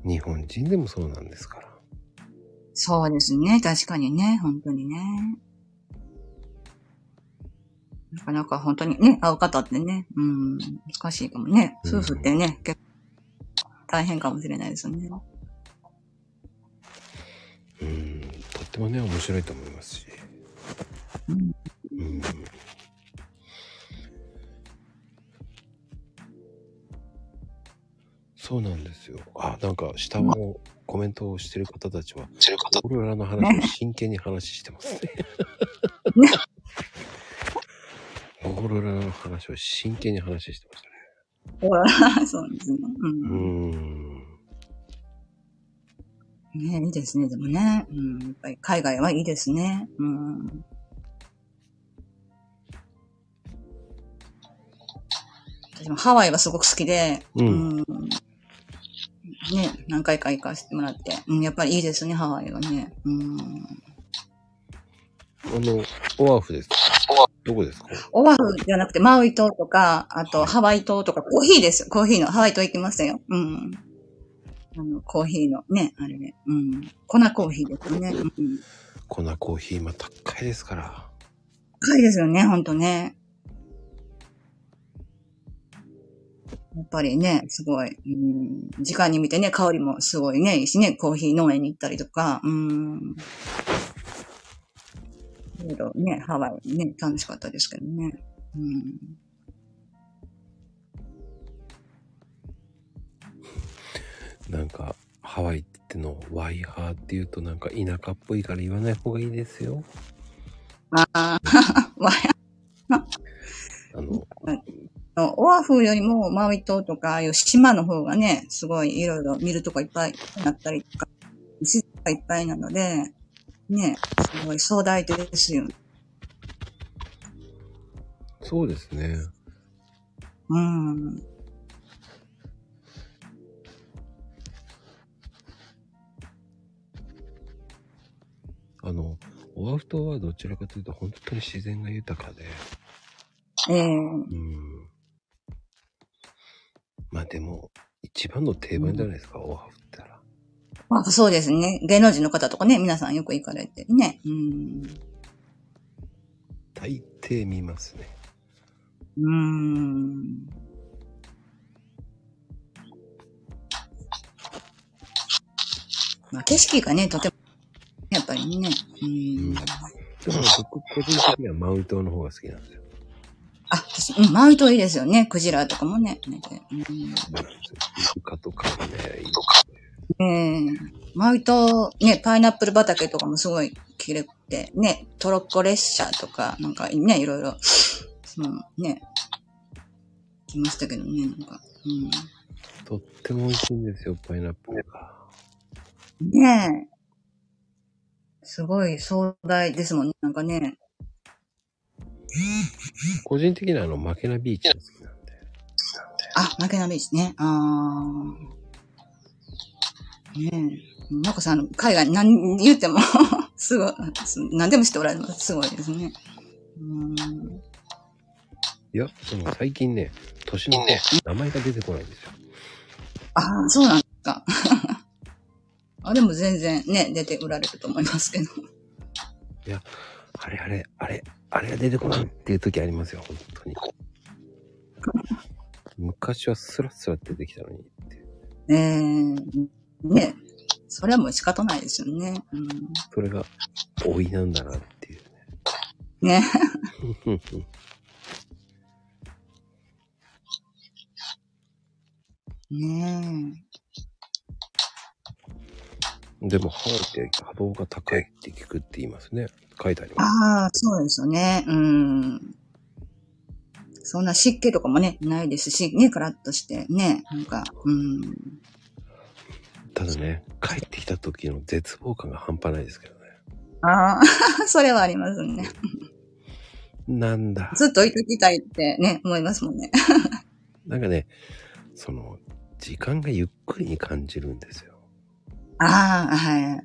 日本人でもそうなんですから。そうですね。確かにね。本当にね。なかなか本当にね、会う方ってね、うん、難しいかもね。うん夫婦ってね、結構大変かもしれないですよね。うん。とってもね、面白いと思いますし。うんうん。そうなんですよ。あ、なんか下のコメントをしてる方たちは、知る方オーロラの話を真剣に話してますね。オーロラの話を真剣に話してましたね。そうですね。う。うんーん。ねいいですね。でもね、うん、やっぱり海外はいいですね。うん。私もハワイはすごく好きで、うんね、何回か行かせてもらって、うん、やっぱりいいですね、ハワイはね。うん。あの、オアフですか？どこですか？オアフじゃなくて、マウイ島とか、あとハワイ島とか、コーヒーですよ、コーヒーの。ハワイ島行きましたよ。うん。あの、コーヒーのね、あれね。うん。粉コーヒーですよね。うん。粉コーヒー今高いですから。高いですよね、ほんとね。やっぱりね、すごい、うん、時間に見てね、香りもすごいね、いいしね、コーヒー農園に行ったりとか、うん。いろいろね、ハワイね、楽しかったですけどね。うん。なんか、ハワイってのワイハーって言うとなんか田舎っぽいから言わない方がいいですよ。ああ、(laughs) わあの、オアフよりもマウイ島とか、ああいう島の方がね、すごいいろいろ見るとこいっぱいなったりとか、自然がいっぱいなので、ね、すごい壮大ですよ。そうですね。うん。あの、オアフ島はどちらかというと本当に自然が豊かで、ええうん。まあでも、一番の定番じゃないですか、オアフったら。まあ、そうですね。芸能人の方とかね、皆さんよく行かれてね。うん。大抵見ますね。うーん。まあ、景色がね、とても、やっぱりね。うん。だから僕個人的にはマウイ島の方が好きなんですよ。あ、私、うん、マウイ島いいですよね。クジラとかもね。ねうん。イルカとかもね、いいとか。ええマウイ島、ね、パイナップル畑とかもすごい綺麗で、ね、トロッコ列車とか、なんかね、いろいろ、そう、ね、来ましたけどね、なんか。とっても美味しいんですよ、パイナップルが。うん。ねえ。すごい壮大ですもんね、なんかね。個人的にはあの、負けなビーチが好きなんで。あ、負けなビーチね。あー。ねえ。まこさん、あの海外何言っても、(laughs) すごい、何でもしておられます。すごいですね。うん。いや、でも最近ね、年のいいね名前が出てこないんですよ。ああ、そうなんですか。(laughs) あ、でも全然ね、出ておられると思いますけど。あれあれ、あれ、あれが出てこないっていう時ありますよ、本当に。(laughs) 昔はスラスラ出てきたのにって。ええね。それはもう仕方ないですよね。うん、それが老いなんだなっていうね。ね。(laughs) ねでも、ハワイって波動が高いって聞くって言いますね。書いてあります。ああ、そうですよね。うん。そんな湿気とかもね、ないですし、ね、カラッとして、ね、なんか、うん。ただね、帰ってきた時の絶望感が半端ないですけどね。ああ、それはありますね。なんだ。ずっと置いときたいってね、思いますもんね。なんかね、その、時間がゆっくりに感じるんですよ。ああ、はい。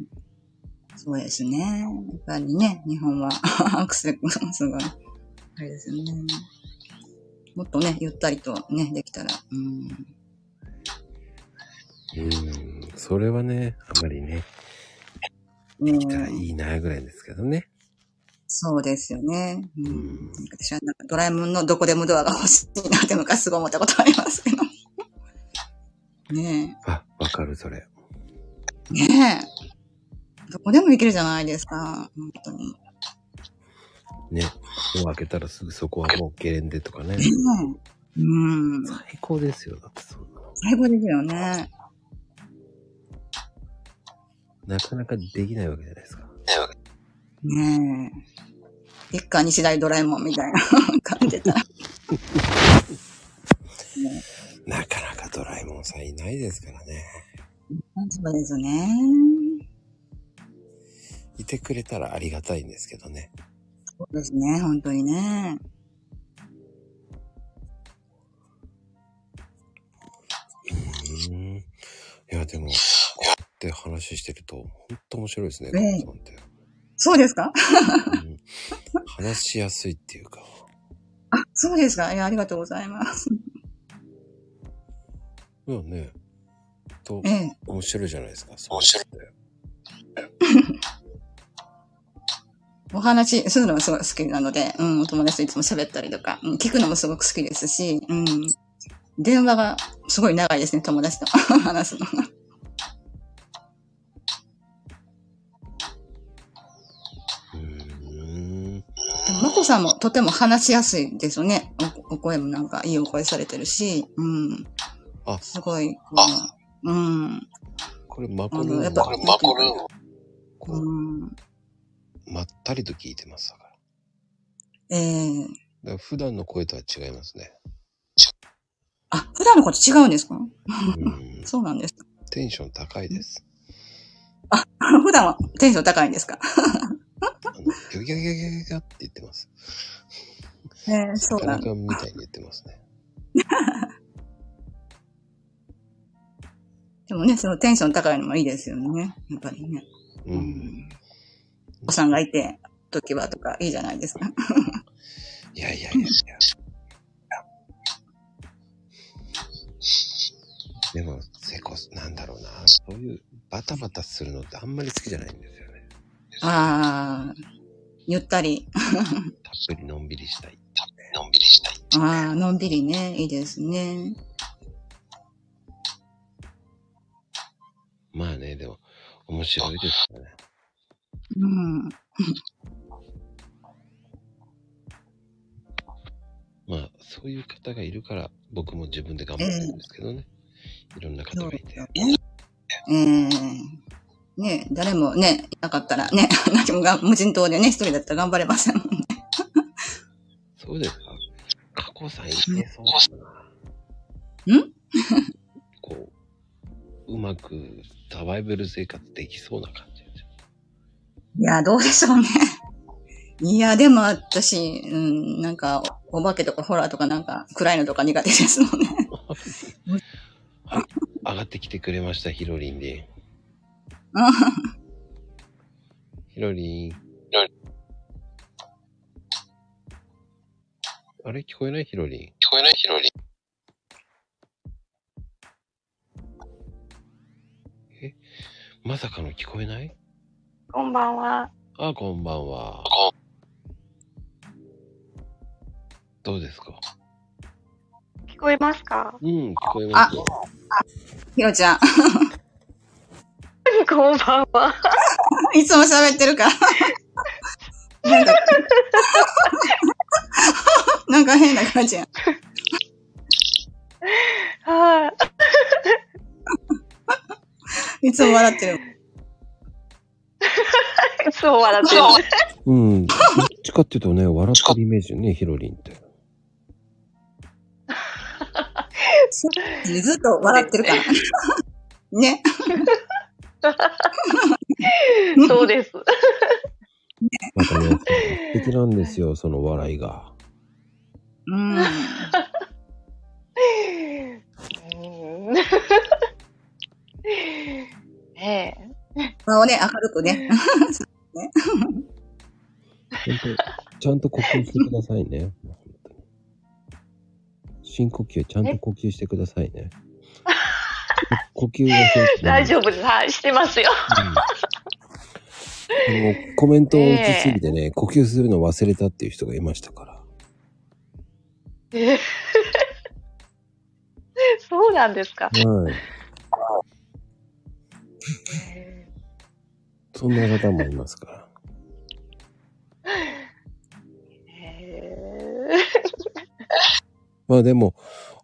そうですね。やっぱりね、日本は (laughs) アクセルがすごい、あれですよね。もっとね、ゆったりとね、できたら。うん。うーん、それはね、あまりね、うん来たらいいなぐらいですけどね。そうですよね。ううんん。私はなんかドラえもんのどこでもドアが欲しいなって昔すごい思ったことありますけど。ねあ、わかる、それ。え。ねえ。どこでも行けるじゃないですか。本当に。ね。もう開けたらすぐそこはもうゲレンデとかね。ねえ。うん。最高ですよ。だってそんなの。最高ですよね。なかなかできないわけじゃないですか。ねえ。一家に次第ドラえもんみたいな (laughs) 感じでたら。なかなかドラえもんさんいないですからね。そうですね。いてくれたらありがたいんですけどね。そうですね、本当にね。うーん。いや、でも、こうやって話してると、ほんと面白いですね、さんって。そうですか？うん話しやすいっていうか。あ、そうですかいや、ありがとうございます。いやね。とえ、え。面白いじゃないですか。面白いい。お話するのがすごい好きなので、うん、お友達といつも喋ったりとか、うん、聞くのもすごく好きですし、うん。電話がすごい長いですね、友達と (laughs) 話すのが。うーん。でも、まこさんもとても話しやすいですよね。おお声もなんかいいお声されてるし、うん。あすごい、こう、うん。これマコルームあのやっぱこれマコルーム。こううん。まったりと聞いてますだから。ええだから普段の声とは違いますね。あ、普段のこと違うんですか？うん。(laughs) そうなんです。テンション高いです。(laughs) 普段はテンション高いんですか？あの、ギョギョギョギョギョギョって言ってます。ね (laughs) えそうなんみたいに言ってますね。でもね、そのテンション高いのもいいですよね。やっぱりね。うん。お子さんがいて、時はとかいいじゃないですか。いやいやいやいや。でも、セコス、なんだろうな。そういうバタバタするのってあんまり好きじゃないんですよね。ああ、ゆったり。たっぷりのんびりしたい。のんびりしたい。ああ、のんびりね、いいですね。まあね、でも、面白いですよね。うん。まあ、そういう方がいるから、僕も自分で頑張ってるんですけどね。いろんな方がいて。ね。ええね誰もね、いなかったらね、何もが無人島でね、一人だったら頑張れませんもんね。そうですか。過去さんいけそうだな。ん？こう、うまくサバイバル生活できそうな感じですよ。いや、どうでしょうね。(laughs) いや、でも私、うん、なんか、お化けとかホラーとかなんか、暗いのとか苦手ですもんね。(laughs) はい。上がってきてくれました、ヒロリンで。ヒロリン。あれ聞こえないヒロリン？聞こえないヒロリン。まさかの聞こえない？こんばんは。あ、こんばんは。どうですか？聞こえますか？うん、聞こえますよ。ひろちゃん、(laughs) こんばんは。いつも喋ってるから。なんか、なんか変な感じやん。(laughs) はいつも笑ってる。(laughs) そう笑ってる。うん。どっちかっていうとね、笑ってるイメージよね、ヒロリンって。ずっと笑ってるから。ね。そうです。またね、素敵なんですよ、その笑いが。うん。うんねえ。顔をね、明るくね。本当ちゃんと呼吸してくださいね。深呼吸、ちゃんと呼吸してくださいね。呼吸が大丈夫です。はい、してますよ。うんあのコメントを打ちすぎてね、呼吸するの忘れたっていう人がいましたから。(laughs) そうなんですか。はい。そんな方もいますから。へまあでも、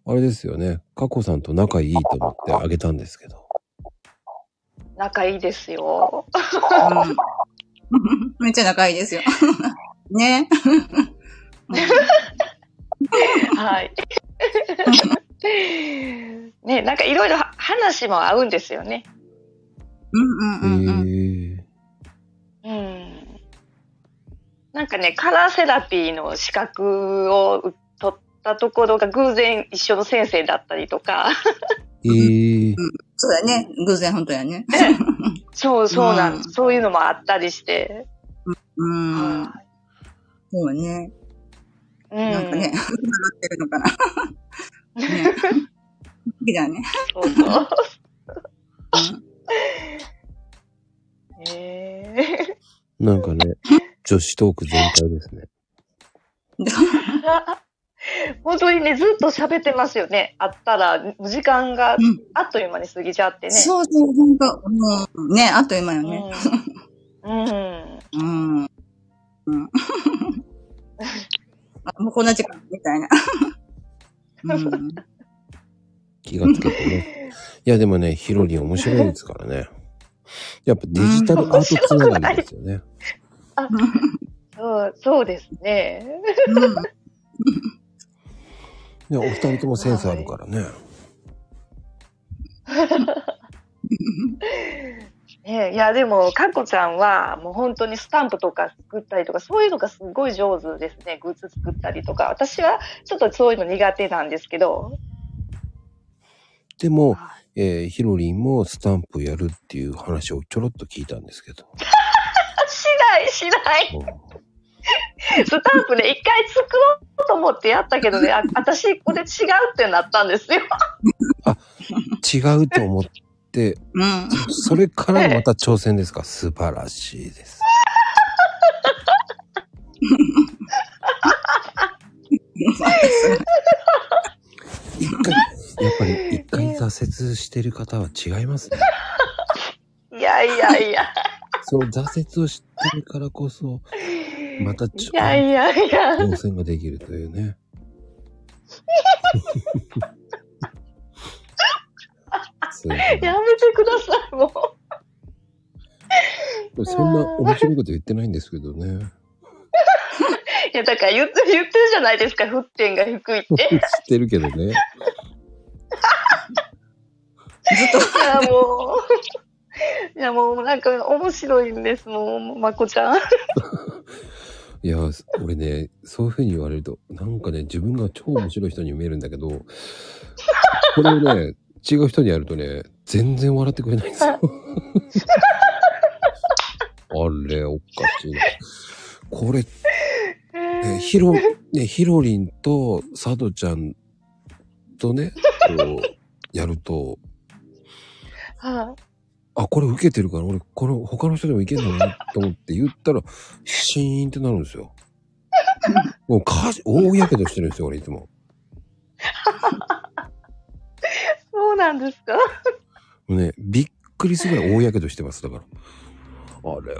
あれですよね。佳子さんと仲いいと思ってあげたんですけど。ー仲いいですよ。うん (laughs) めっちゃ仲いいですよ。(laughs) ね。はい。(laughs) ね、なんかいろいろ話も合うんですよね。うんうんうんうん。なんかね、カラーセラピーの資格を取ったところが偶然一緒の先生だったりとか。ええ。そうやね。偶然本当やね。(laughs) そうそうなん、うんそういうのもあったりして。うん。はそうね。いうん、なんかね、(laughs) 笑ってるのかな。(laughs) ね。好きだね。そうそう。うんへえなんかね、女子トーク全開ですね。(laughs) 本当にね、ずっと喋ってますよね。あったら、時間がうんあっという間に過ぎちゃってね。そうそう、ほんと。うん。ね、あっという間よね。うん。うん。うん。うん。(laughs) あ、もうこんな時間みたいな。うん。気がつけてね。(laughs) いやでもね、ヒロリン面白いですからね。やっぱデジタルアートつながりですよね。そう、そうですね。うん。(laughs) ね、お二人ともセンスあるからね。(laughs) ねいや、でも、かこちゃんは、もう本当にスタンプとか作ったりとか、そういうのがすごい上手ですね。グッズ作ったりとか。私は、ちょっとそういうの苦手なんですけど。でも、えーヒロリンもスタンプやるっていう話をちょろっと聞いたんですけど。(laughs) しない、しない。うんスタンプね、一回作ろうと思ってやったけどね、あ私、これ違うってなったんですよ。(laughs) 違うと思って、うん。それからまた挑戦ですか？素晴らしいです。(laughs) 一回、やっぱり一回挫折してる方は違いますね。(laughs) いやいやいや。その挫折を知ってるからこそ、またちょいやいやいや。挑戦ができるというね。やめてください、もう。そんな面白いこと言ってないんですけどね。いや、だから言って、言ってるじゃないですか、沸点が低いって。(laughs) 知ってるけどね。いや、もう。いや、もうなんか面白いんですもん、まこちゃん。いや、俺ね、そういう風に言われると、なんかね、自分が超面白い人に見えるんだけど、これをね、違う人にやるとね、全然笑ってくれないんですよ。(laughs) あれ、おかしいな。これ、ね、ヒロ、ね、ヒロリンとサドちゃんとね、こう、(laughs) やると、はあ、これ受けてるから、俺、これ他の人でもいけんだなと思って言ったら、シーンってなるんですよ。(laughs) もう、かじ、大やけどしてるんですよ、俺いつも。い (laughs) そうなんですか？もうね、びっくりするぐらい大やけどしてます、だから。あれ、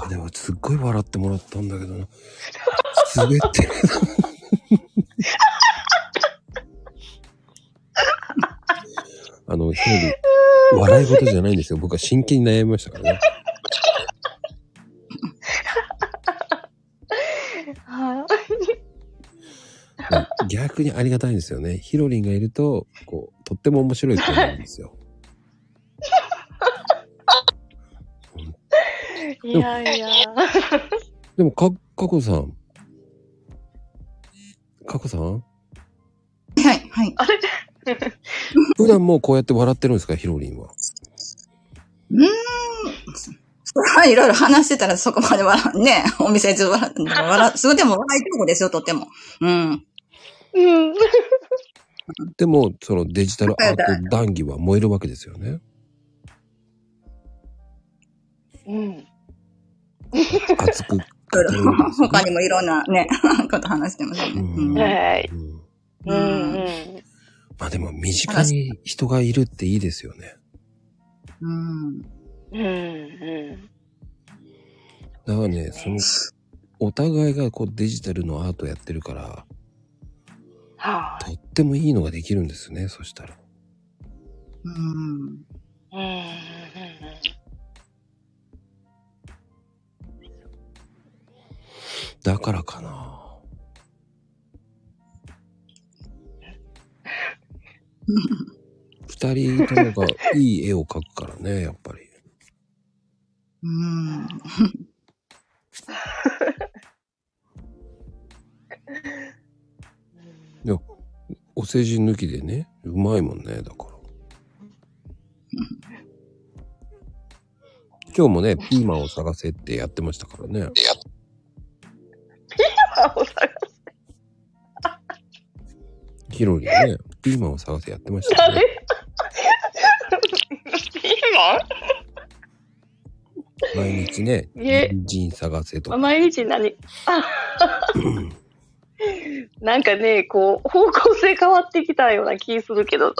かでもすっごい笑ってもらったんだけどな。滑ってる。(laughs) あの、ひろり、笑い事じゃないんですよ。僕は真剣に悩みましたからね。(laughs) 逆にありがたいんですよね。ひろりんがいると、こう、とっても面白いと思うんですよ。いやいや。でも、か、かこさん。かこさん？はい、はい。あ (laughs) れ普段もうこうやって笑ってるんですか、ヒロリンは。うーん。はいろいろ話してたらそこまで笑う、ね、(laughs) お店中笑う、笑う、それでも笑いとこですよ、とっても。うん。うん。でも、そのデジタルアート談義は燃えるわけですよね。うん。熱く語 (laughs) る他にもいろんなね、(laughs) こと話してますね。うんうんはい。うんうんうん。まあでも、身近に人がいるっていいですよね。うん。うんうん。だからね、その、お互いがこうデジタルのアートやってるから、はとってもいいのができるんですね、そしたら。うん。い。うんだからかな。(laughs) 二人ともがいい絵を描くからね、やっぱり。うん。いや、お世辞抜きでね、うまいもんね、だから。(laughs) 今日もね、ピーマンを探せってやってましたからね。あおさヒロリンね、ピーマンを探せやってましたよね。ピーマ毎日ね、人参探せとか。ン毎日何？あ (laughs) なんかね、こう、方向性変わってきたような気するけど。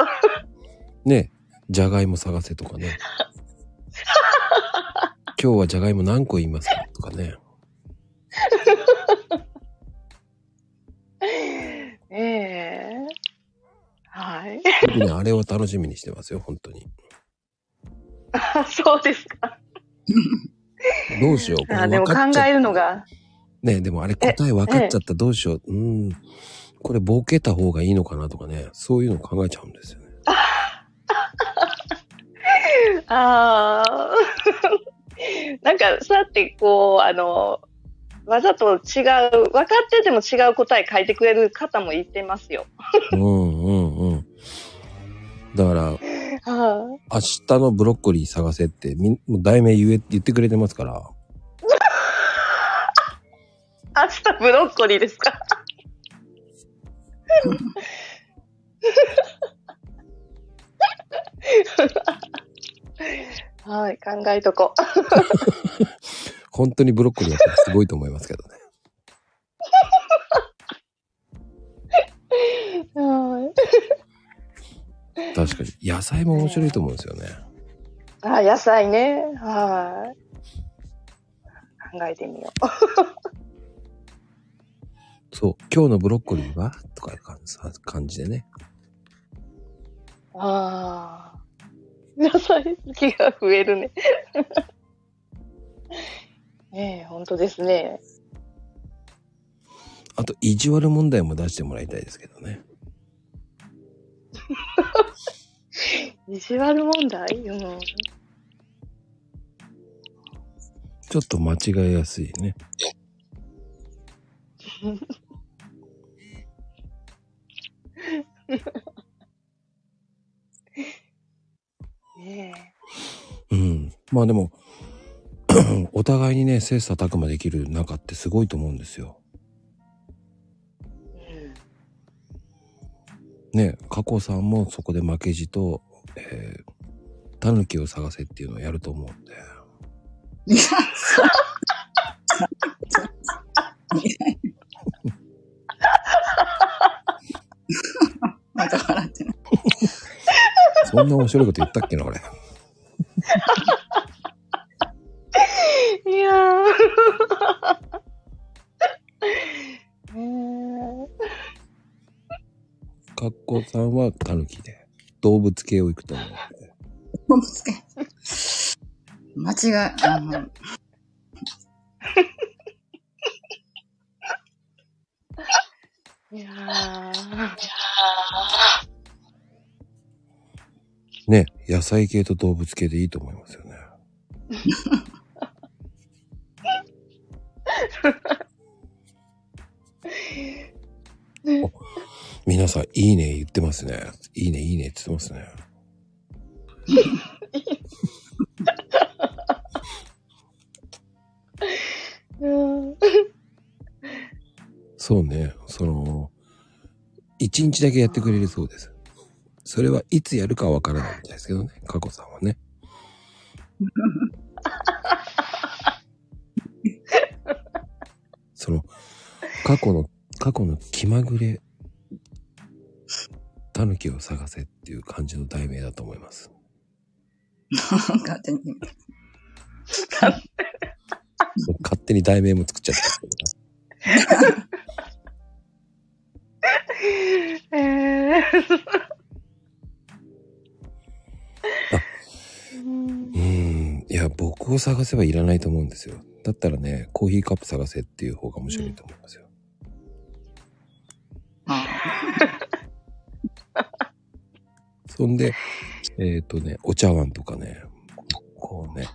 ね、じゃがいも探せとかね。(laughs) 今日はじゃがいも何個言いますか？とかね。ええはい。僕ね、あれを楽しみにしてますよ、本当に。あそうですか。どうしよう。あでも考えるのが、ね、でもあれ答え分かっちゃった、どうしよう。うん。これボケた方がいいのかなとかね、そういうの考えちゃうんですよね。(laughs) ああ。(laughs) なんか、そうやって、こう、あの、わざと違う、分かってても違う答え書いてくれる方もいてますよ。うんうんうん。だから、は明日のブロッコリー探せって、みん、もう題名言え、言ってくれてますから。あ、明日ブロッコリーですか？はい、考えとこ (laughs) 本当にブロッコリーやったらすごいと思いますけどね。う。はい。確かに。野菜も面白いと思うんですよね。あ、野菜ね。はい。考えてみよう。そう。今日のブロッコリーは？とかいう感じ感じでね。ああ。野菜好きが増えるね。ねえ、本当ですね。あと、意地悪問題も出してもらいたいですけどね。(laughs) 意地悪問題？うん。ちょっと間違えやすいね。(laughs) ねうん。まあでも、(laughs) お互いにね、切磋琢磨できる仲ってすごいと思うんですよ。え。ね、加古さんもそこで負けじと、えー、タヌキを探せっていうのをやると思うんで。また笑ってる。そんな面白いこと言ったっけな、俺。うん。いやー。ねかっこさんはタヌキで、動物系を行くと思う。動物系。間違い、あの、いやーね、野菜系と動物系でいいと思いますよね。(laughs) 皆さん、いいね言ってますね。いいね、いいねって言ってますね。そうね、その、一日だけやってくれるそうです。それはいつやるかわからないみたいですけどね、佳子さんはね。その、過去の、過去の気まぐれ、狸を探せっていう感じの題名だと思います。勝手に。勝手に題名も作っちゃった。(laughs) えーうーん。いや、僕を探せばいらないと思うんですよ。だったらね、コーヒーカップ探せっていう方が面白いと思いますよ。あ (laughs) そんで、えっ、とね、お茶碗とかね、こうね、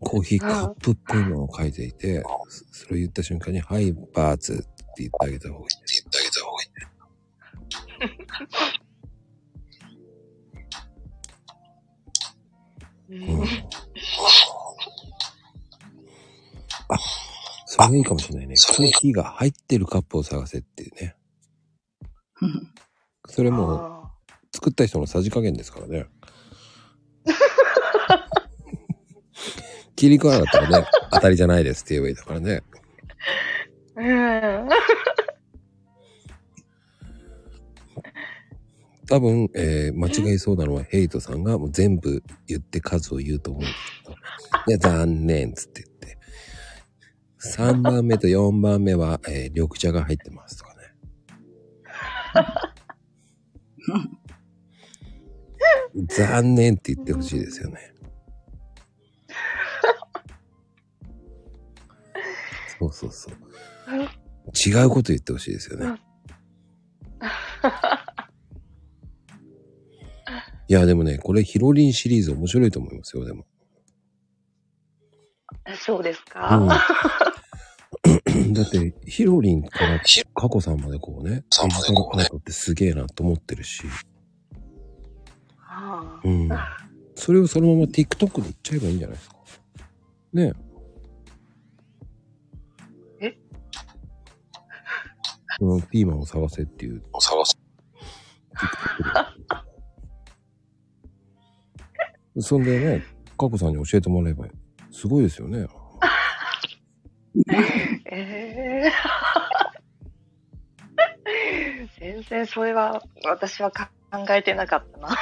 コーヒーカップっぽいのを書いていて、それを言った瞬間に、はい、バーツって言ってあげた方がいい。言ってあげた方がいい。うん。あ、それいいかもしれないね。コーヒーが入ってるカップを探せっていうね。それも、あ作った人のさじ加減ですからね。(laughs) 切り替わだったらね、当たりじゃないですって言えばいいだからね。ーうん多分、えー間違いそうなのはヘイトさんがもう全部言って数を言うと思うんですけど。いや、残念っつって言って。3番目と4番目は、えー緑茶が入ってますとかね。残念って言ってほしいですよね。そうそうそう。違うこと言ってほしいですよね。いや、でもね、これヒロリンシリーズ面白いと思いますよ、でも。そうですか、うん。(clears throat) だって、ヒロリンからカコさんまでこうね、さんまでこうねってすげえなと思ってるし。あうん。それをそのまま TikTok で言っちゃえばいいんじゃないですか。ねえ (laughs) そのピーマンを探せっていう探す。TikTok で。そんでね、カコさんに教えてもらえばすごいですよね。ええ全然それは私はか考えてなかったな。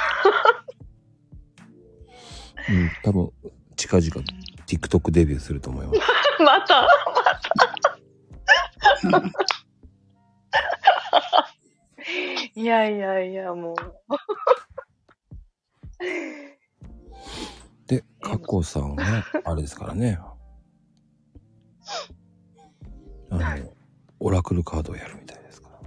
うん、多分、近々 TikTok デビューすると思います。(laughs) また (laughs) いやいやいや、もう。で、カコさんは、あれですからね。あの、オラクルカードをやるみたいですか？ら。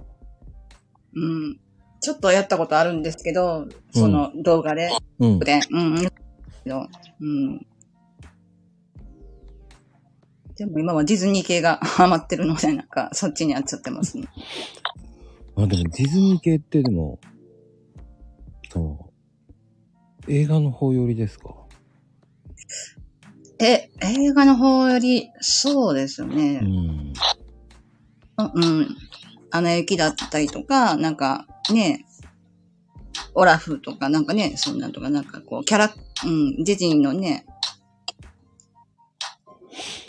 うん。ちょっとやったことあるんですけど、その動画で、うん。で、うん、うん。うん。でも今はディズニー系がハマってるので、なんか、そっちにやっちゃってますね。あ、でもディズニー系ってでも、その、映画の方寄りですか？え、映画の方より、そうですよね。ん。うん。アナ雪だったりとか、なんかね、オラフとか、なんかね、そんなんとか、なんかこう、キャラ、うん、ディズニーのね、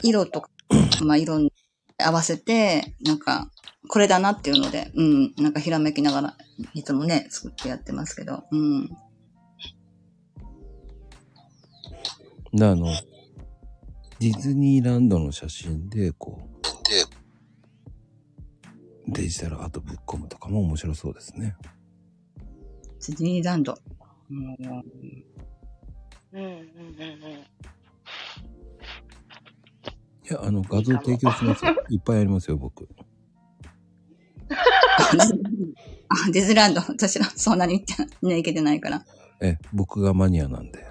色とか、(laughs) まあ色に合わせて、なんか、これだなっていうので、うん、なんかひらめきながら、いつもね、作ってやってますけど、うん。で、あの、ディズニーランドの写真で、こで、う、デジタルアートぶっ込むとかも面白そうですね。ディズニーランド。うんうんうんうんうん。いや、あの、画像提供しますよ。いっぱいありますよ、僕。(laughs) あ、ディズニーランド、私はそんなに行って、ね、行けてないから。え、僕がマニアなんで。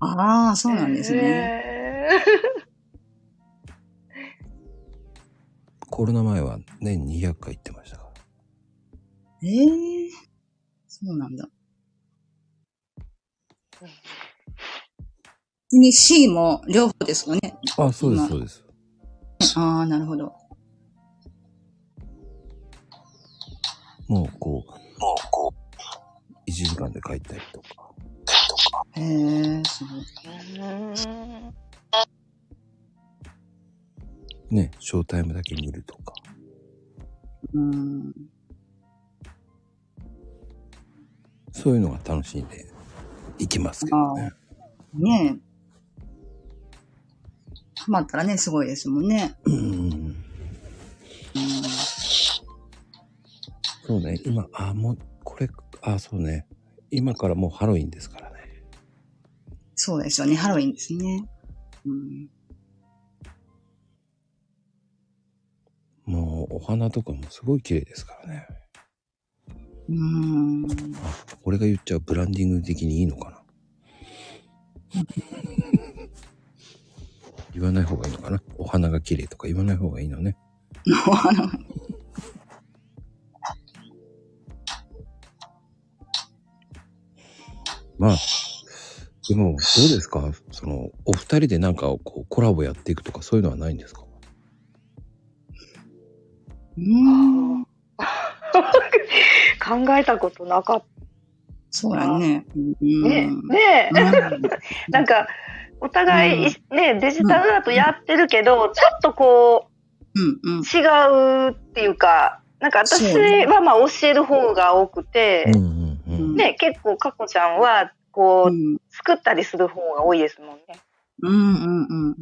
ああ、そうなんですね。へコロナ前は年200回行ってましたから。ええそうなんだ。に C も両方ですよね。あ、そうです、今そうです。ああ、なるほど。もう、こう、もう、こう、1時間で帰ったりとか。へえ、すごい。ね、ショータイムだけ見るとか。うん。そういうのが楽しいんで、行きますけどね。ねえ。ハマったらね、すごいですもんね。うん。うん。そうね、今、あ、もう、これ、あ、そうね。今からもうハロウィンですからね。そうですよね。ハロウィンですね。うん。お花とかもすごい綺麗ですからね。うん。俺が言っちゃうブランディング的にいいのかな言わない方がいいのかなお花が綺麗とか言わない方がいいのね。あ (laughs) のまあ、でも、どうですか？その、お二人でなんかこうコラボやっていくとかそういうのはないんですか？うん。考えたことなかっそうやね。ねねえ。うんなんか、お互い、ね、デジタルだとやってるけど、ちょっとこうんうんう、。違うっていうか、なんか私はまあ教える方が多くて、うんうんうん。ね、結構かこちゃんは、こう、うん作ったりする方が多いですもんね。うん。うん。うん。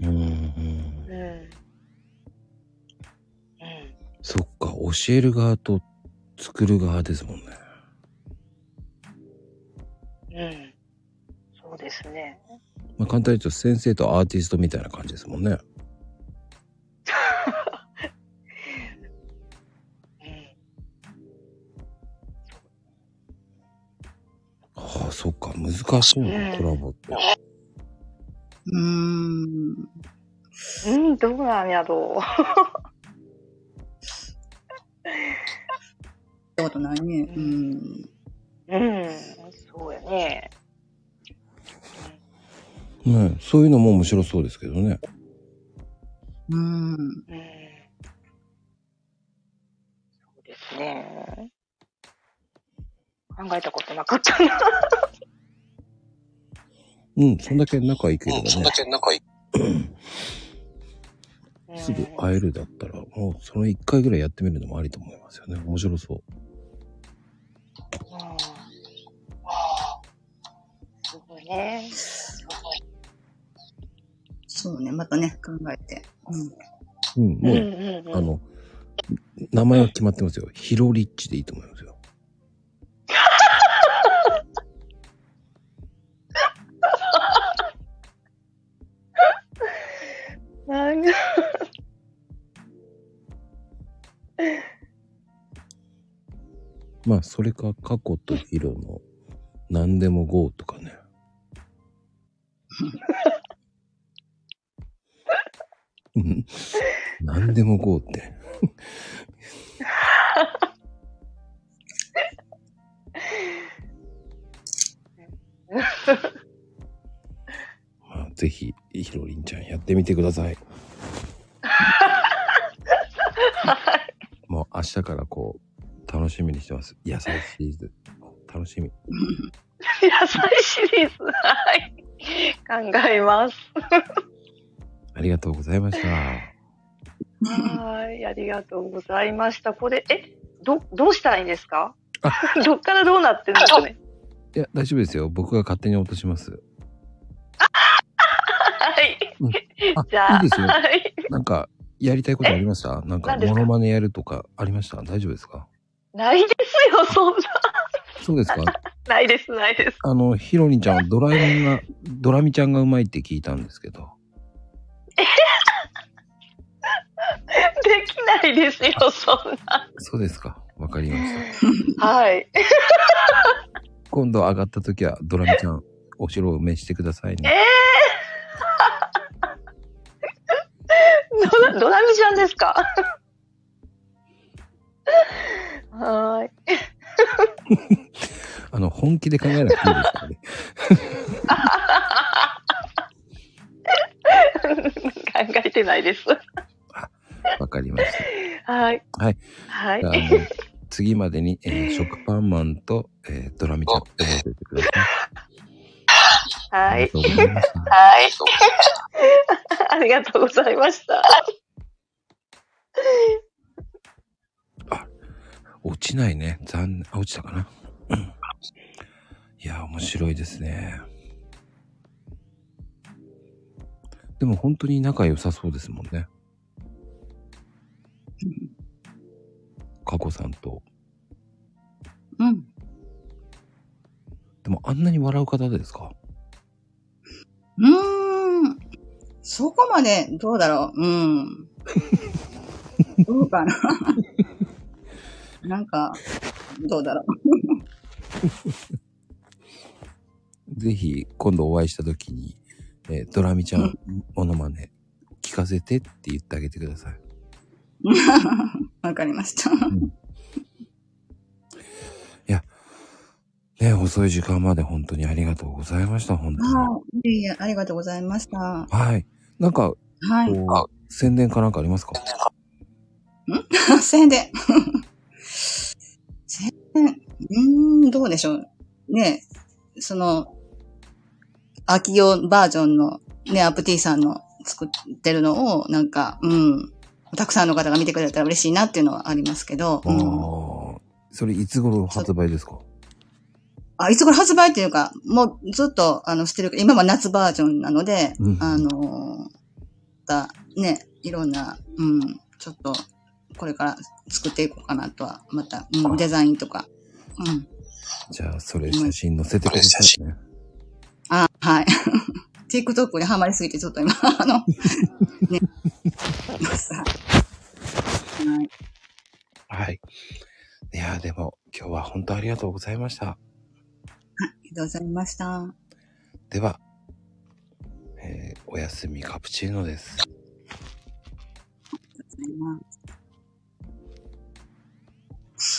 そっか、教える側と作る側ですもんね。うん。そうですね。まあ簡単に言うと先生とアーティストみたいな感じですもんね。うん。ああ、そっか、難しいな、うんコラボって。うーん。うん、どうなんやろってことないね。うん。う。うん。そうやね。ねそういうのも面白そうですけどね。うん。うん。そうですね。考えたことなかったな。うん、そんだけ仲いいけれうん、そんだ、け仲いい。(laughs) すぐ会えるだったら、もうその一回ぐらいやってみるのもありと思いますよね。面白そう。うんすごいね。そうね。またね、考えて。うん。うん、もう、うんうんうん。あの、名前は決まってますよ。ヒロリッチでいいと思いますよ。(laughs) なんか (laughs) まあ、それか、過去とヒロの何でも GO とかね。うん何でも GO って。まあ、ぜひ、ヒロリンちゃんやってみてください。も (laughs) う明日からこう、楽しみにしてます。野菜シリーズ。楽しみ。(laughs) 野菜シリーズ。はい。考えます。ありがとうございました。はい。ありがとうございました。これ、え、ど、どうしたらいいんですか？あ (laughs) どっからどうなってるんですかね？いや、大丈夫ですよ。僕が勝手に落とします。(laughs) はい。あ、じゃあ、いいですよ。はい。なんか、やりたいことありました？なんか、モノマネやるとかありました？大丈夫ですか？ないですよ、そんな。そうですか？(laughs) ないです、ないです。あの、ヒロリンちゃんはドラえもんが、ドラミちゃんがうまいって聞いたんですけど。できないですよ、そんな。そうですか？わかりました。はい。(laughs) 今度上がった時は、ドラミちゃん、お城を召してくださいえね。ー、ドラドラミちゃんですか？はーい。(laughs) あの、本気で考えなくていいですからね。考えてないです。わかりました。はい。はい。はい次までに、えー食パンマンと、えードラミちゃん、覚えてください。はいありが。とうございました。はい。ありがとうございました。落ちないね。残念。あ、落ちたかな。うんいや、面白いですね。でも本当に仲良さそうですもんね。かこさんと。うん。でもあんなに笑う方ですか？うーん。そこまで、どうだろう。うん。どうかな。なんか、どうだろう。ぜひ、今度お会いした時に、えードラミちゃん、モノマネ、聞かせてって言ってあげてください。(laughs) わかりました。ね、遅い時間まで本当にありがとうございました、本当に。はい。いえいえ、ありがとうございました。ははい。なんか、い。こう、宣伝かなんかありますか？(laughs) 宣伝。(laughs) 宣伝。うーん、どうでしょう。ね、その、秋用バージョンのね、アプティさんの作ってるのを、なんか、うん、たくさんの方が見てくれたら嬉しいなっていうのはありますけど、あうん、あ。それいつ頃発売ですか？あ、いつ頃発売っていうか、もうずっと、あの、してる今は夏バージョンなので、うんあのだ、ね、いろんな、うん、ちょっと、これから作っていこうかなとは、また、うん、デザインとか、うん。じゃあ、それ写真載せてくださいね。あ、はい。(laughs) TikTok にハマりすぎて、ちょっと今、(laughs) あの、(laughs) ね、さはい。はい。いやー、でも、今日は本当ありがとうございました。ありがとうございました。あでは、えーおやすみカプチーノです。りがとうございます。